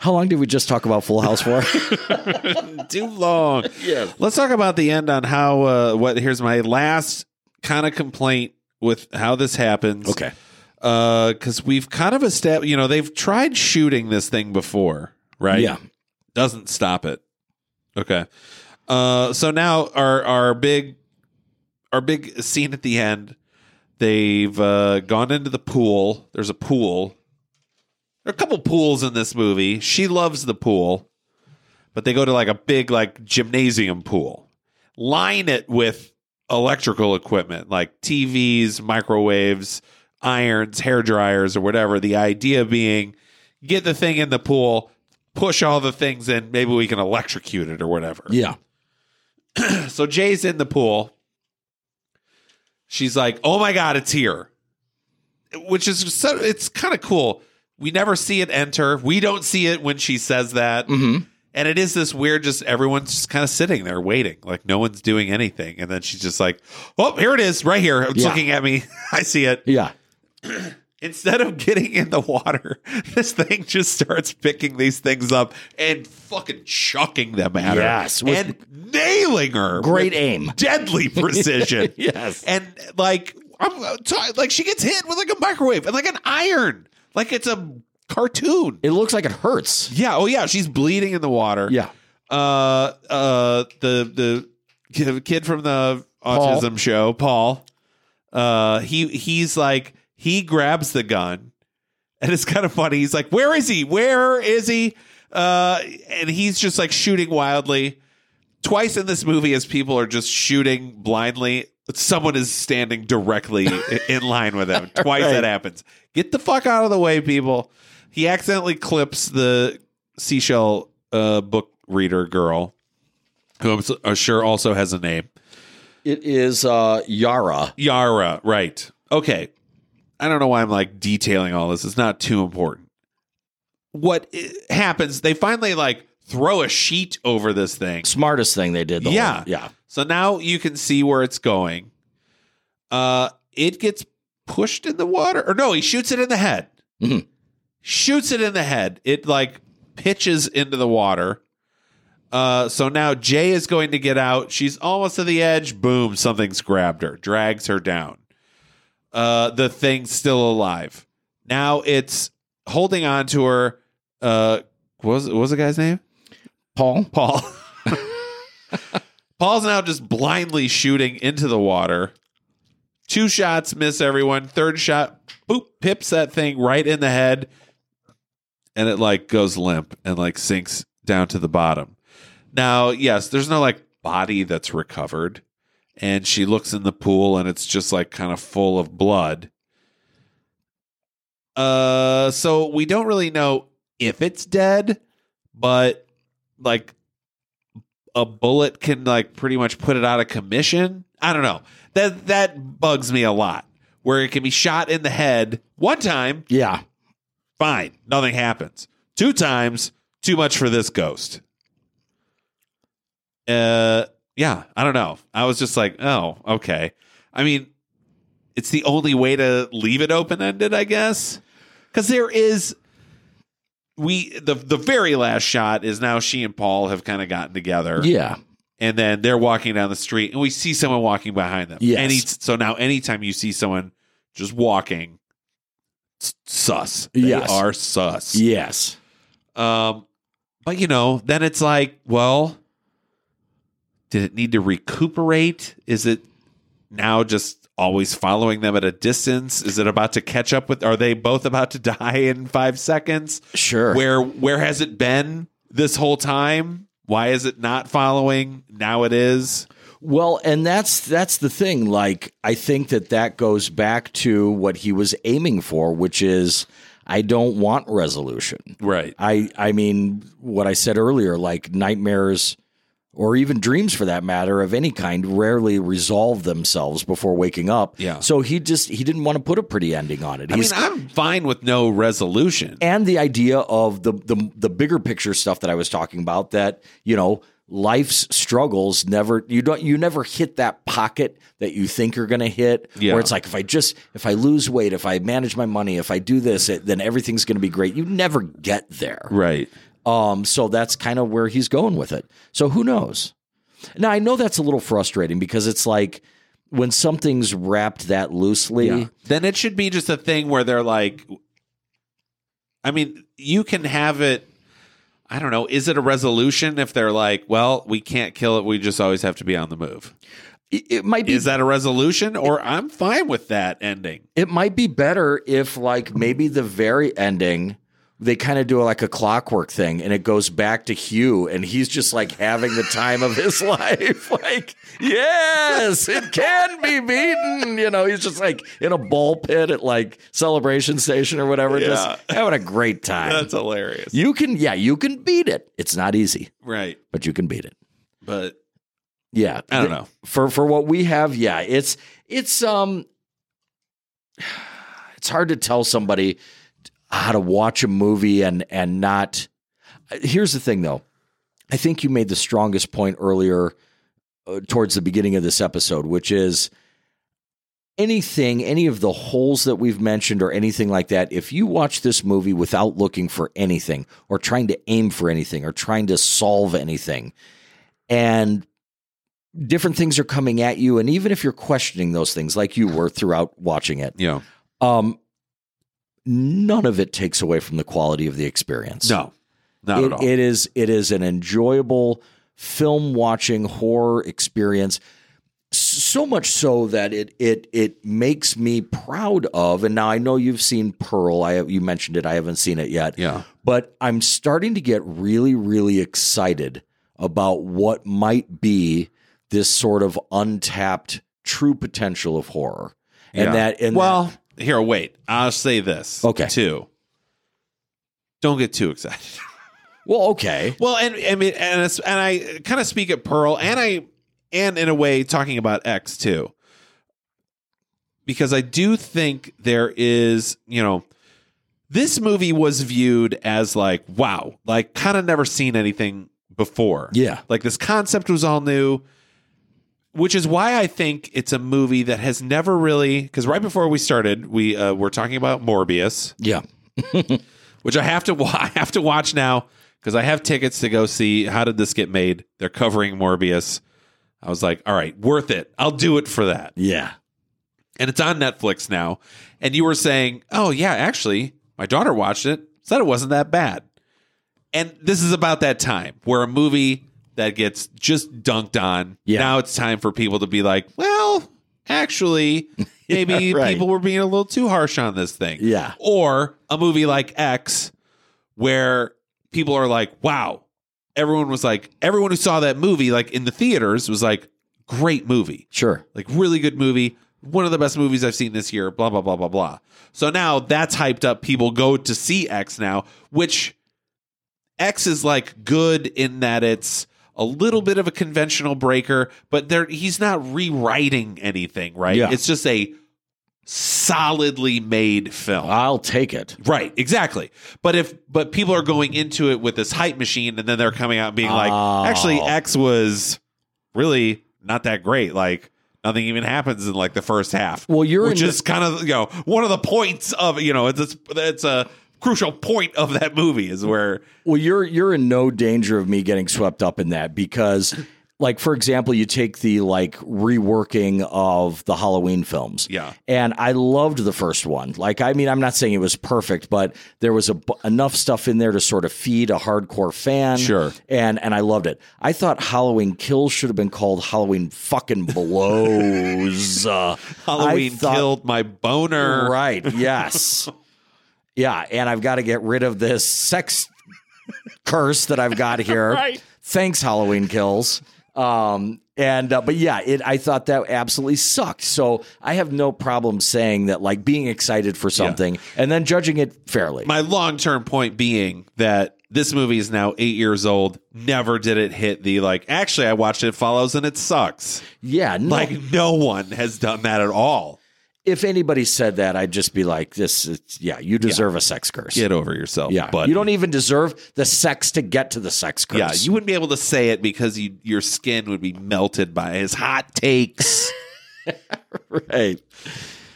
How long did we just talk about Full House for? too long. Yeah. Let's talk about the end on how uh what here's my last kind of complaint with how this happens. Okay. Uh cuz we've kind of established, you know, they've tried shooting this thing before, right? Yeah. Doesn't stop it. Okay. Uh so now our our big our big scene at the end, they've uh gone into the pool. There's a pool. There are a couple pools in this movie. She loves the pool but they go to like a big like gymnasium pool line it with electrical equipment like TVs, microwaves, irons, hair dryers, or whatever. The idea being get the thing in the pool, push all the things in, maybe we can electrocute it or whatever. Yeah. So Jay's in the pool. She's like, "Oh my god, it's here," which is so. It's kind of cool. We never see it enter. We don't see it when she says that, Mm-hmm. and it is this weird. Just everyone's just kind of sitting there waiting, like no one's doing anything, and then she's just like, "Oh, here it is, right here. It's Yeah. looking at me. I see it." Yeah. Instead of getting in the water, this thing just starts picking these things up and fucking chucking them at Yes, her with- and nailing her. Great aim. deadly precision. Yes. and like I'm uh, like she gets hit with like a microwave and like an iron, like it's a cartoon. It looks like it hurts. Yeah. Oh yeah. She's bleeding in the water. Yeah. Uh. Uh. The the kid- from the Paul. autism show, Paul. Uh. He he's like he grabs the gun, and it's kind of funny. He's like, "Where is he? Where is he?" Uh. And he's just like shooting wildly. Twice in this movie, as people are just shooting blindly, someone is standing directly in line with him. Twice Right. that happens. Get the fuck out of the way, people. He accidentally clips the seashell uh, book reader girl, who I'm uh, sure also has a name. It is uh, Yara. Yara, right. Okay. I don't know why I'm like detailing all this. It's not too important. What happens, they finally like throw a sheet over this thing. Smartest thing they did. The Yeah. Whole, yeah. So now you can see where it's going. Uh it gets pushed in the water. Or no, he shoots it in the head. Mhm. Shoots it in the head. It like pitches into the water. Uh so now Jay is going to get out. She's almost to the edge. Boom, something's grabbed her, drags her down. Uh the thing's still alive. Now it's holding on to her. Uh what was what was the guy's name? Paul. Paul. Paul's now just blindly shooting into the water. Two shots miss everyone. Third shot, boop, pips that thing right in the head. And it like goes limp and like sinks down to the bottom. Now, yes, there's no like body that's recovered. And she looks in the pool and it's just like kind of full of blood. Uh so we don't really know if it's dead, but like a bullet can like pretty much put it out of commission. I don't know. That that bugs me a lot. Where it can be shot in the head one time, Yeah. fine, nothing happens. Two times, too much for this ghost. Uh yeah, I don't know. I was just like, oh, okay. I mean, it's the only way to leave it open ended, I guess. Cuz there is we the the very last shot is now she and Paul have kind of gotten together Yeah. and then they're walking down the street and we see someone walking behind them. Yes. Any, so now anytime you see someone just walking, it's sus. They Yes. are sus. Yes. Um, but you know, then it's like, well, did it need to recuperate? Is it now just always following them at a distance? Is it about to catch up with? Are they both about to die in five seconds? Sure. Where where has it been this whole time? Why is it not following? Now it is. Well, and that's that's the thing. Like, I think that that goes back to what he was aiming for, which is, I don't want resolution. Right. I I mean, what I said earlier, like nightmares or even dreams for that matter of any kind rarely resolve themselves before waking up. Yeah. So he just he didn't want to put a pretty ending on it. I mean, I'm fine with no resolution. and the idea of the, the the bigger picture stuff that I was talking about that you know life's struggles never you don't you never hit that pocket that you think you're going to hit Yeah. where it's like if I just if I lose weight if I manage my money if I do this it, then everything's going to be great you never get there Right. Um so that's kind of where he's going with it so who knows now I know that's a little frustrating because it's like when something's wrapped that loosely Then it should be just a thing where they're like, I mean, you can have it. I don't know. Is it a resolution if they're like, well, we can't kill it. We just always have to be on the move. it, it might be Is that a resolution? Or I'm fine with that ending. It might be better if, like, maybe the very ending they kind of do like a clockwork thing and it goes back to Hugh and he's just like having the time of his life. like, yes, it can be beaten. You know, he's just like in a ball pit at like celebration station or whatever, just having a great time. That's hilarious. you can, yeah, you can beat it. It's not easy, right. but you can beat it. But Yeah. I don't know. For for what we have, yeah, it's it's um it's hard to tell somebody how to watch a movie and and not Here's the thing though. I think you made the strongest point earlier uh, towards the beginning of this episode, which is anything, any of the holes that we've mentioned or anything like that, if you watch this movie without looking for anything or trying to aim for anything or trying to solve anything, and different things are coming at you, and even if you're questioning those things like you were throughout watching it, yeah. um, none of it takes away from the quality of the experience. no, not It- at all. it is it is an enjoyable film watching horror experience. So much so that it it it makes me proud of. And now I know you've seen Pearl. I you mentioned it. I haven't seen it yet. yeah. But I'm starting to get really really excited about what might be this sort of untapped true potential of horror. And Yeah. that and well, here, wait. I'll say this. Okay. Too. Don't get too excited. well, okay. Well, and I mean, and it's, and I kind of speak at Pearl, and I and in a way talking about X too, because I do think there is, you know, this movie was viewed as like, wow, like kind of never seen anything before. Yeah. like this concept was all new. Which is why I think it's a movie that has never really because right before we started, we uh, were talking about Morbius, Yeah. which I have to wa- I have to watch now because I have tickets to go see how did this get made. They're covering Morbius. I was like, all right, worth it. I'll do it for that. Yeah. And it's on Netflix now. And you were saying, oh yeah, actually, my daughter watched it, said it wasn't that bad. And this is about that time where a movie that gets just dunked on. Yeah. Now it's time for people to be like, well, actually, maybe Yeah, right. people were being a little too harsh on this thing. Yeah. Or a movie like X, where people are like, wow, everyone was like, everyone who saw that movie, like in the theaters, was like, great movie, Sure. like really good movie, one of the best movies I've seen this year, blah, blah, blah, blah, blah. So now that's hyped up. People go to see X now, which X is like good in that it's a little bit of a conventional breaker, but there he's not rewriting anything, right? Yeah. It's just a solidly made film. I'll take it. Right, exactly. But if but people are going into it with this hype machine and then they're coming out being Oh. like, actually X was really not that great. Like nothing even happens in like the first half. Well, you're which is kind of you know one of the points of you know it's it's, it's a crucial point of that movie is where Well, you're you're in no danger of me getting swept up in that because like for example, you take the like reworking of the Halloween films. Yeah. And I loved the first one. Like I mean, I'm not saying it was perfect, but there was a, enough stuff in there to sort of feed a hardcore fan. Sure. And and I loved it. I thought Halloween Kills should have been called Halloween fucking blows. Uh, Halloween thought- killed my boner. Right. Yes. yeah, and I've got to get rid of this sex curse that I've got here. Right. Thanks, Halloween Kills. Um, and uh, but yeah, it I thought that absolutely sucked. So I have no problem saying that, like being excited for something and then judging it fairly. My long term point being that this movie is now eight years old. Never did it hit the like. Actually, I watched it follows and it sucks. yeah, no, Like no one has done that at all. If anybody said that, I'd just be like, "This, is, yeah, you deserve a sex curse." Get over yourself. yeah, but you don't even deserve the sex to get to the sex curse. Yeah, you wouldn't be able to say it because you, your skin would be melted by his hot takes. right?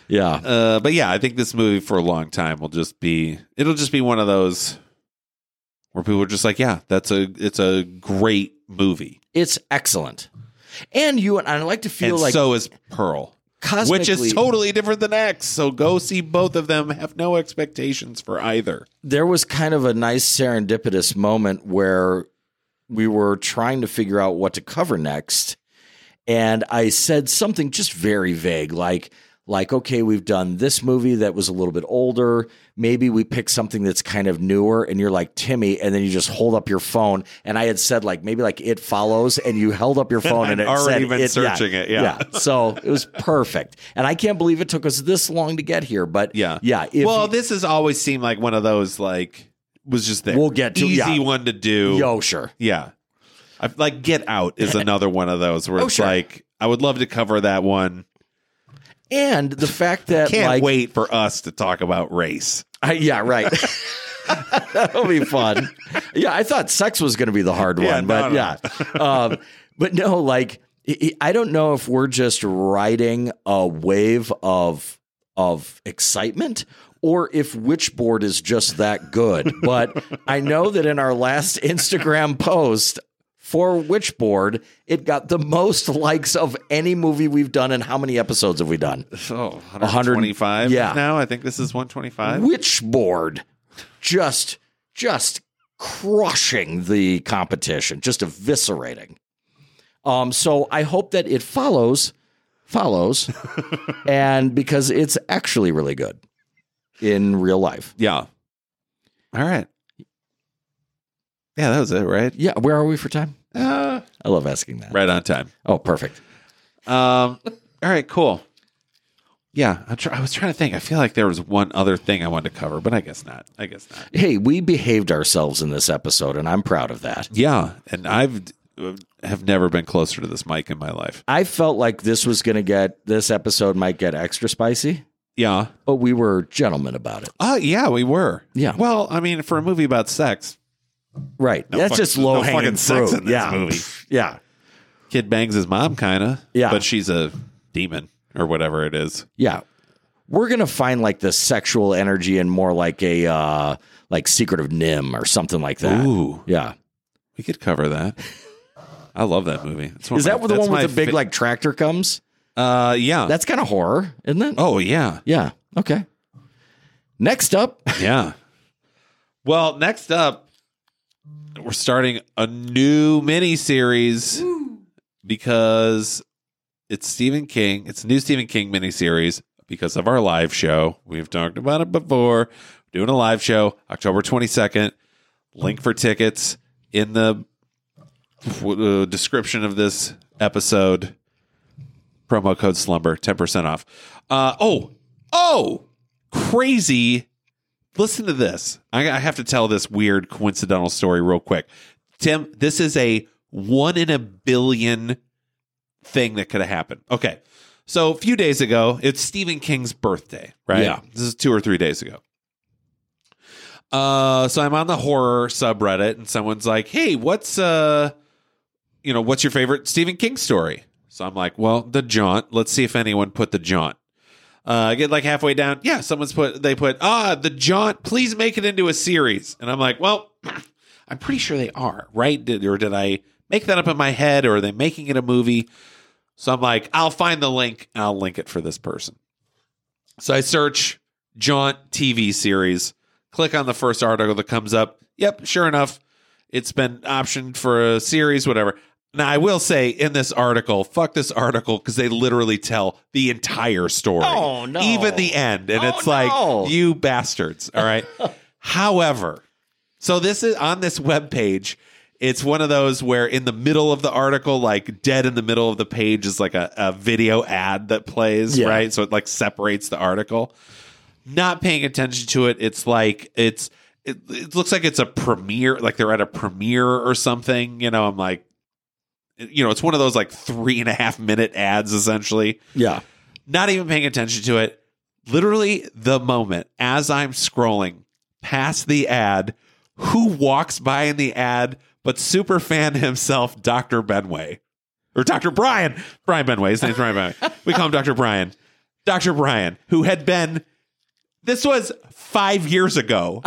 Yeah, uh, but yeah, I think this movie for a long time will just be. It'll just be one of those where people are just like, "Yeah, that's a it's a great movie." it's excellent. And you and I like to feel and like so is Pearl. Which is totally different than X. So go see both of them. Have no expectations for either. there was kind of a nice serendipitous moment where we were trying to figure out what to cover next. And I said something just very vague, like, like, okay, we've done this movie that was a little bit older. Maybe we pick something that's kind of newer, and you're like Timmy, and then you just hold up your phone. And I had said like maybe like it follows, and you held up your phone, and I'd it already said been it, searching it, yeah. So it was perfect, and I can't believe it took us this long to get here. But Yeah. yeah. Well, you- this has always seemed like one of those like was just there. We'll get to- easy yeah. one to do. yo, sure. Yeah. I, like Get Out is another one of those where Oh, it's sure. like I would love to cover that one. And the fact that Can't like, wait for us to talk about race. I, yeah, right. That'll be fun. Yeah, I thought sex was going to be the hard Yeah, one, no, but no. yeah. um, but no, like I- don't know if we're just riding a wave of of excitement or if Witchboard is just that good. But I know that in our last Instagram post for Witchboard, it got the most likes of any movie we've done. And how many episodes have we done? Oh, 125 Yeah. Now I think this is 125. Witchboard just just crushing the competition, just eviscerating. Um, so I hope that it follows, follows, and because it's actually really good in real life. Yeah. All right. Yeah, that was it, right? Yeah, where are we for time? Uh, I love asking that. right on time. Oh, perfect. Um, all right, cool. Yeah, I'm try- I was trying to think. I feel like there was one other thing I wanted to cover, but I guess not. I guess not. Hey, we behaved ourselves in this episode, and I'm proud of that. Yeah, and I've have never been closer to this mic in my life. I felt like this was going to get this episode might get extra spicy, Yeah. but we were gentlemen about it. Uh yeah, we were. Yeah. Well, I mean, for a movie about sex, Right. No That's fuck- just no low hanging fucking sex in this yeah. movie. Yeah. kid bangs his mom, kind of. Yeah. but she's a demon or whatever it is. Yeah. We're gonna find like the sexual energy and more like a uh like Secret of NIMH or something like that. Ooh, Yeah. we could cover that. I love that movie. It's Is my- that the that's one with the big fa- like tractor comes? Uh, yeah. That's kind of horror, isn't it? oh yeah, Yeah. Okay. Next up. yeah. Well, next up, we're starting a new mini series because it's Stephen King. It's a new Stephen King mini series because of our live show. We've talked about it before. Doing a live show October 22nd. Link for tickets in the uh, description of this episode. Promo code slumber, 10% off. Uh, oh, oh, crazy. Listen to this. I, I have to tell this weird coincidental story real quick. Tim, this is a one in a billion thing that could have happened. Okay. So a few days ago, it's Stephen King's birthday, right? Yeah. This is two or three days ago. Uh, so I'm on the horror subreddit, and someone's like, "Hey, what's uh, you know, what's your favorite Stephen King story?" So I'm like, "Well, The Jaunt. Let's see if anyone put The Jaunt." Uh, get like halfway down. Yeah, someone's put. They put, "Ah, The Jaunt. Please make it into a series." And I'm like, "Well, I'm pretty sure they are, right? Did, or did I make that up in my head, or are they making it a movie?" So I'm like, I'll find the link and I'll link it for this person. So I search Jaunt TV series, click on the first article that comes up. Yep, sure enough, it's been optioned for a series, whatever. Now, I will say in this article, fuck this article because they literally tell the entire story. Oh, no. Even the end. And Oh, it's like, no. you bastards. All right. However, so this is on this webpage. It's one of those where in the middle of the article, like dead in the middle of the page, is like a, a video ad that plays, Yeah. right? So it like separates the article. Not paying attention to it, it's like it's it, it looks like it's a premiere, like they're at a premiere or something. You know, I'm like, you know, it's one of those like three and a half minute ads essentially Yeah. not even paying attention to it. Literally, the moment as I'm scrolling past the ad, who walks by in the ad but super fan himself, Dr. Benway. Or Dr. Brian. Brian Benway. His name's Brian Benway. We call him Dr. Brian. Dr. Brian, who had been, this was five years ago.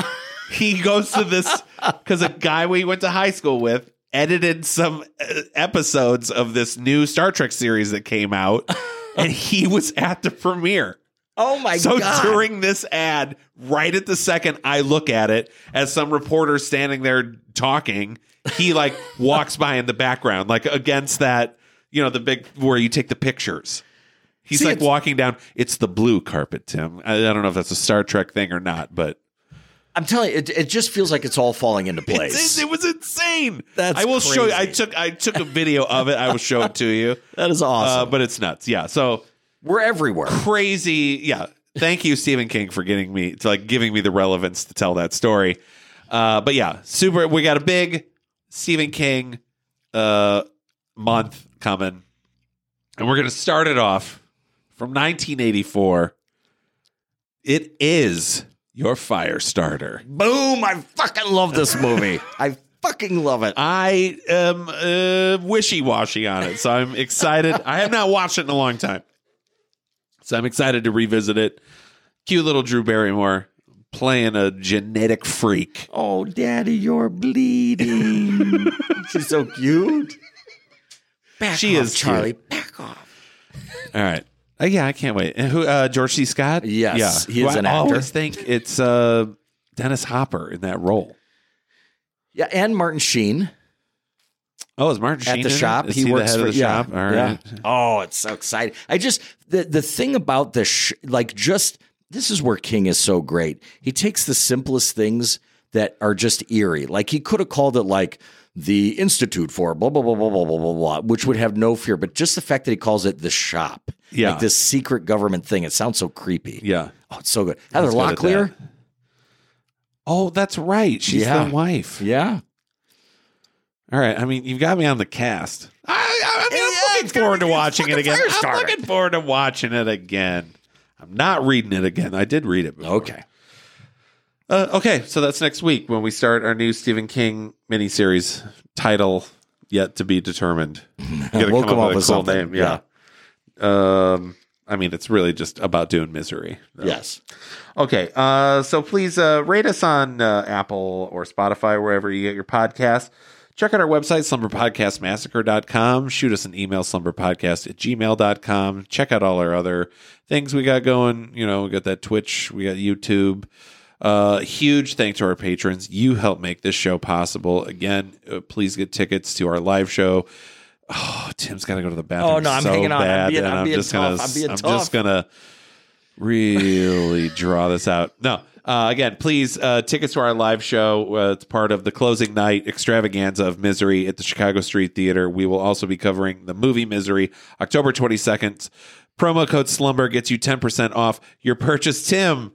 He goes to this because a guy we went to high school with edited some uh, episodes of this new Star Trek series that came out, and he was at the premiere. Oh my So god. So during this ad, right at the second I look at it, as some reporter standing there talking, he like walks by in the background, like against that, you know, the big where you take the pictures. He's See, like walking down. It's the blue carpet, Tim. I, I don't know if that's a Star Trek thing or not, but I'm telling you, it, it just feels like it's all falling into place. It's- it was insane. That's I will show you. I took I took a video of it. I will show it to you. that is Uh, awesome. but it's nuts. Yeah. So We're everywhere. crazy. Yeah. Thank you, Stephen King, for getting me to like giving me the relevance to tell that story. Uh, but yeah, super. We got a big Stephen King uh, month coming, and we're gonna start it off from 1984. It is your Firestarter. Boom! I fucking love this movie. I fucking love it. I am uh, wishy washy on it, so I'm excited. I have not watched it in a long time, so I'm excited to revisit it. Cute little Drew Barrymore playing a genetic freak. Oh, Daddy, you're bleeding. She's so cute. Back She off, is cute. Charlie. Back off. All right. Uh, yeah, I can't wait. And who? Uh, George C. Scott. Yes, yeah. he is Who an I actor. always think it's uh, Dennis Hopper in that role. Yeah, and Martin Sheen Oh, is Martin Sheen at the it? shop. Is he, the works head for of the yeah, shop. All yeah. right. Oh, it's so exciting. I just the the thing about the sh- like just this is where King is so great. He takes the simplest things that are just eerie. Like he could have called it like the Institute for blah blah blah blah blah blah blah blah, which would have no fear. But just the fact that he calls it the shop, Yeah. like this secret government thing, it sounds so creepy. Yeah. Oh, it's so good. Heather Locklear, that. Oh, that's right. She's Yeah. the wife. yeah. All right. I mean, you've got me on the cast. I, I, mean, Yeah, I'm looking forward to watching it again. fire I'm looking forward to watching it again. I'm not reading it again. I did read it. Before. Okay. Uh, okay. So that's next week when we start our new Stephen King miniseries title yet to be determined. We'll come up with a cool something. name. Yeah. Um. I mean, it's really just about doing misery. though. Yes. Okay, uh, so please uh, rate us on uh, Apple or Spotify, wherever you get your podcasts. Check out our website, slumberpodcastmassacre.com. Shoot us an email, slumberpodcast at gmail.com. Check out all our other things we got going. You know, we got that Twitch, we got YouTube. Uh, huge thanks to our patrons. You help make this show possible. Again, uh, please get tickets to our live show. Oh, Tim's got to go to the bathroom. Oh, no, I'm so hanging on. I'm Bad, being- and I'm being just tough. Gonna, I'm being I'm tough. just gonna really draw this out. No. Uh, again, please, uh, tickets to our live show. Uh, it's part of the closing night extravaganza of Misery at the Chicago Street Theater. We will also be covering the movie Misery October 22nd. Promo code Slumber gets you 10% off your purchase. Tim,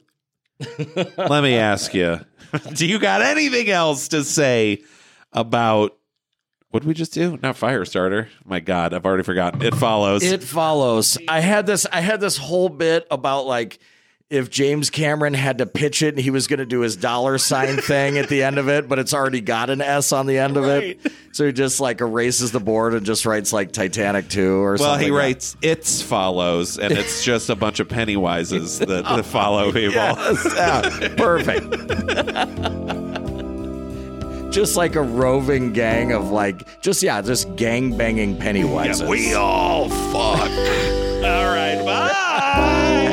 let me ask you do you got anything else to say about what we just do? Not Firestarter. My God, I've already forgotten. It follows. It follows. I had this. I had this whole bit about like if James Cameron had to pitch it and he was going to do his dollar sign thing at the end of it, but it's already got an S on the end of it, so he just like erases the board and just writes like Titanic two or Well, something. Well, he like writes "It's follows," and it's just a bunch of Pennywises that, that follow people. that. Yeah, perfect. just like a roving gang of like, just yeah, just gang banging Pennywises. Yeah, we all fuck. all right, bye.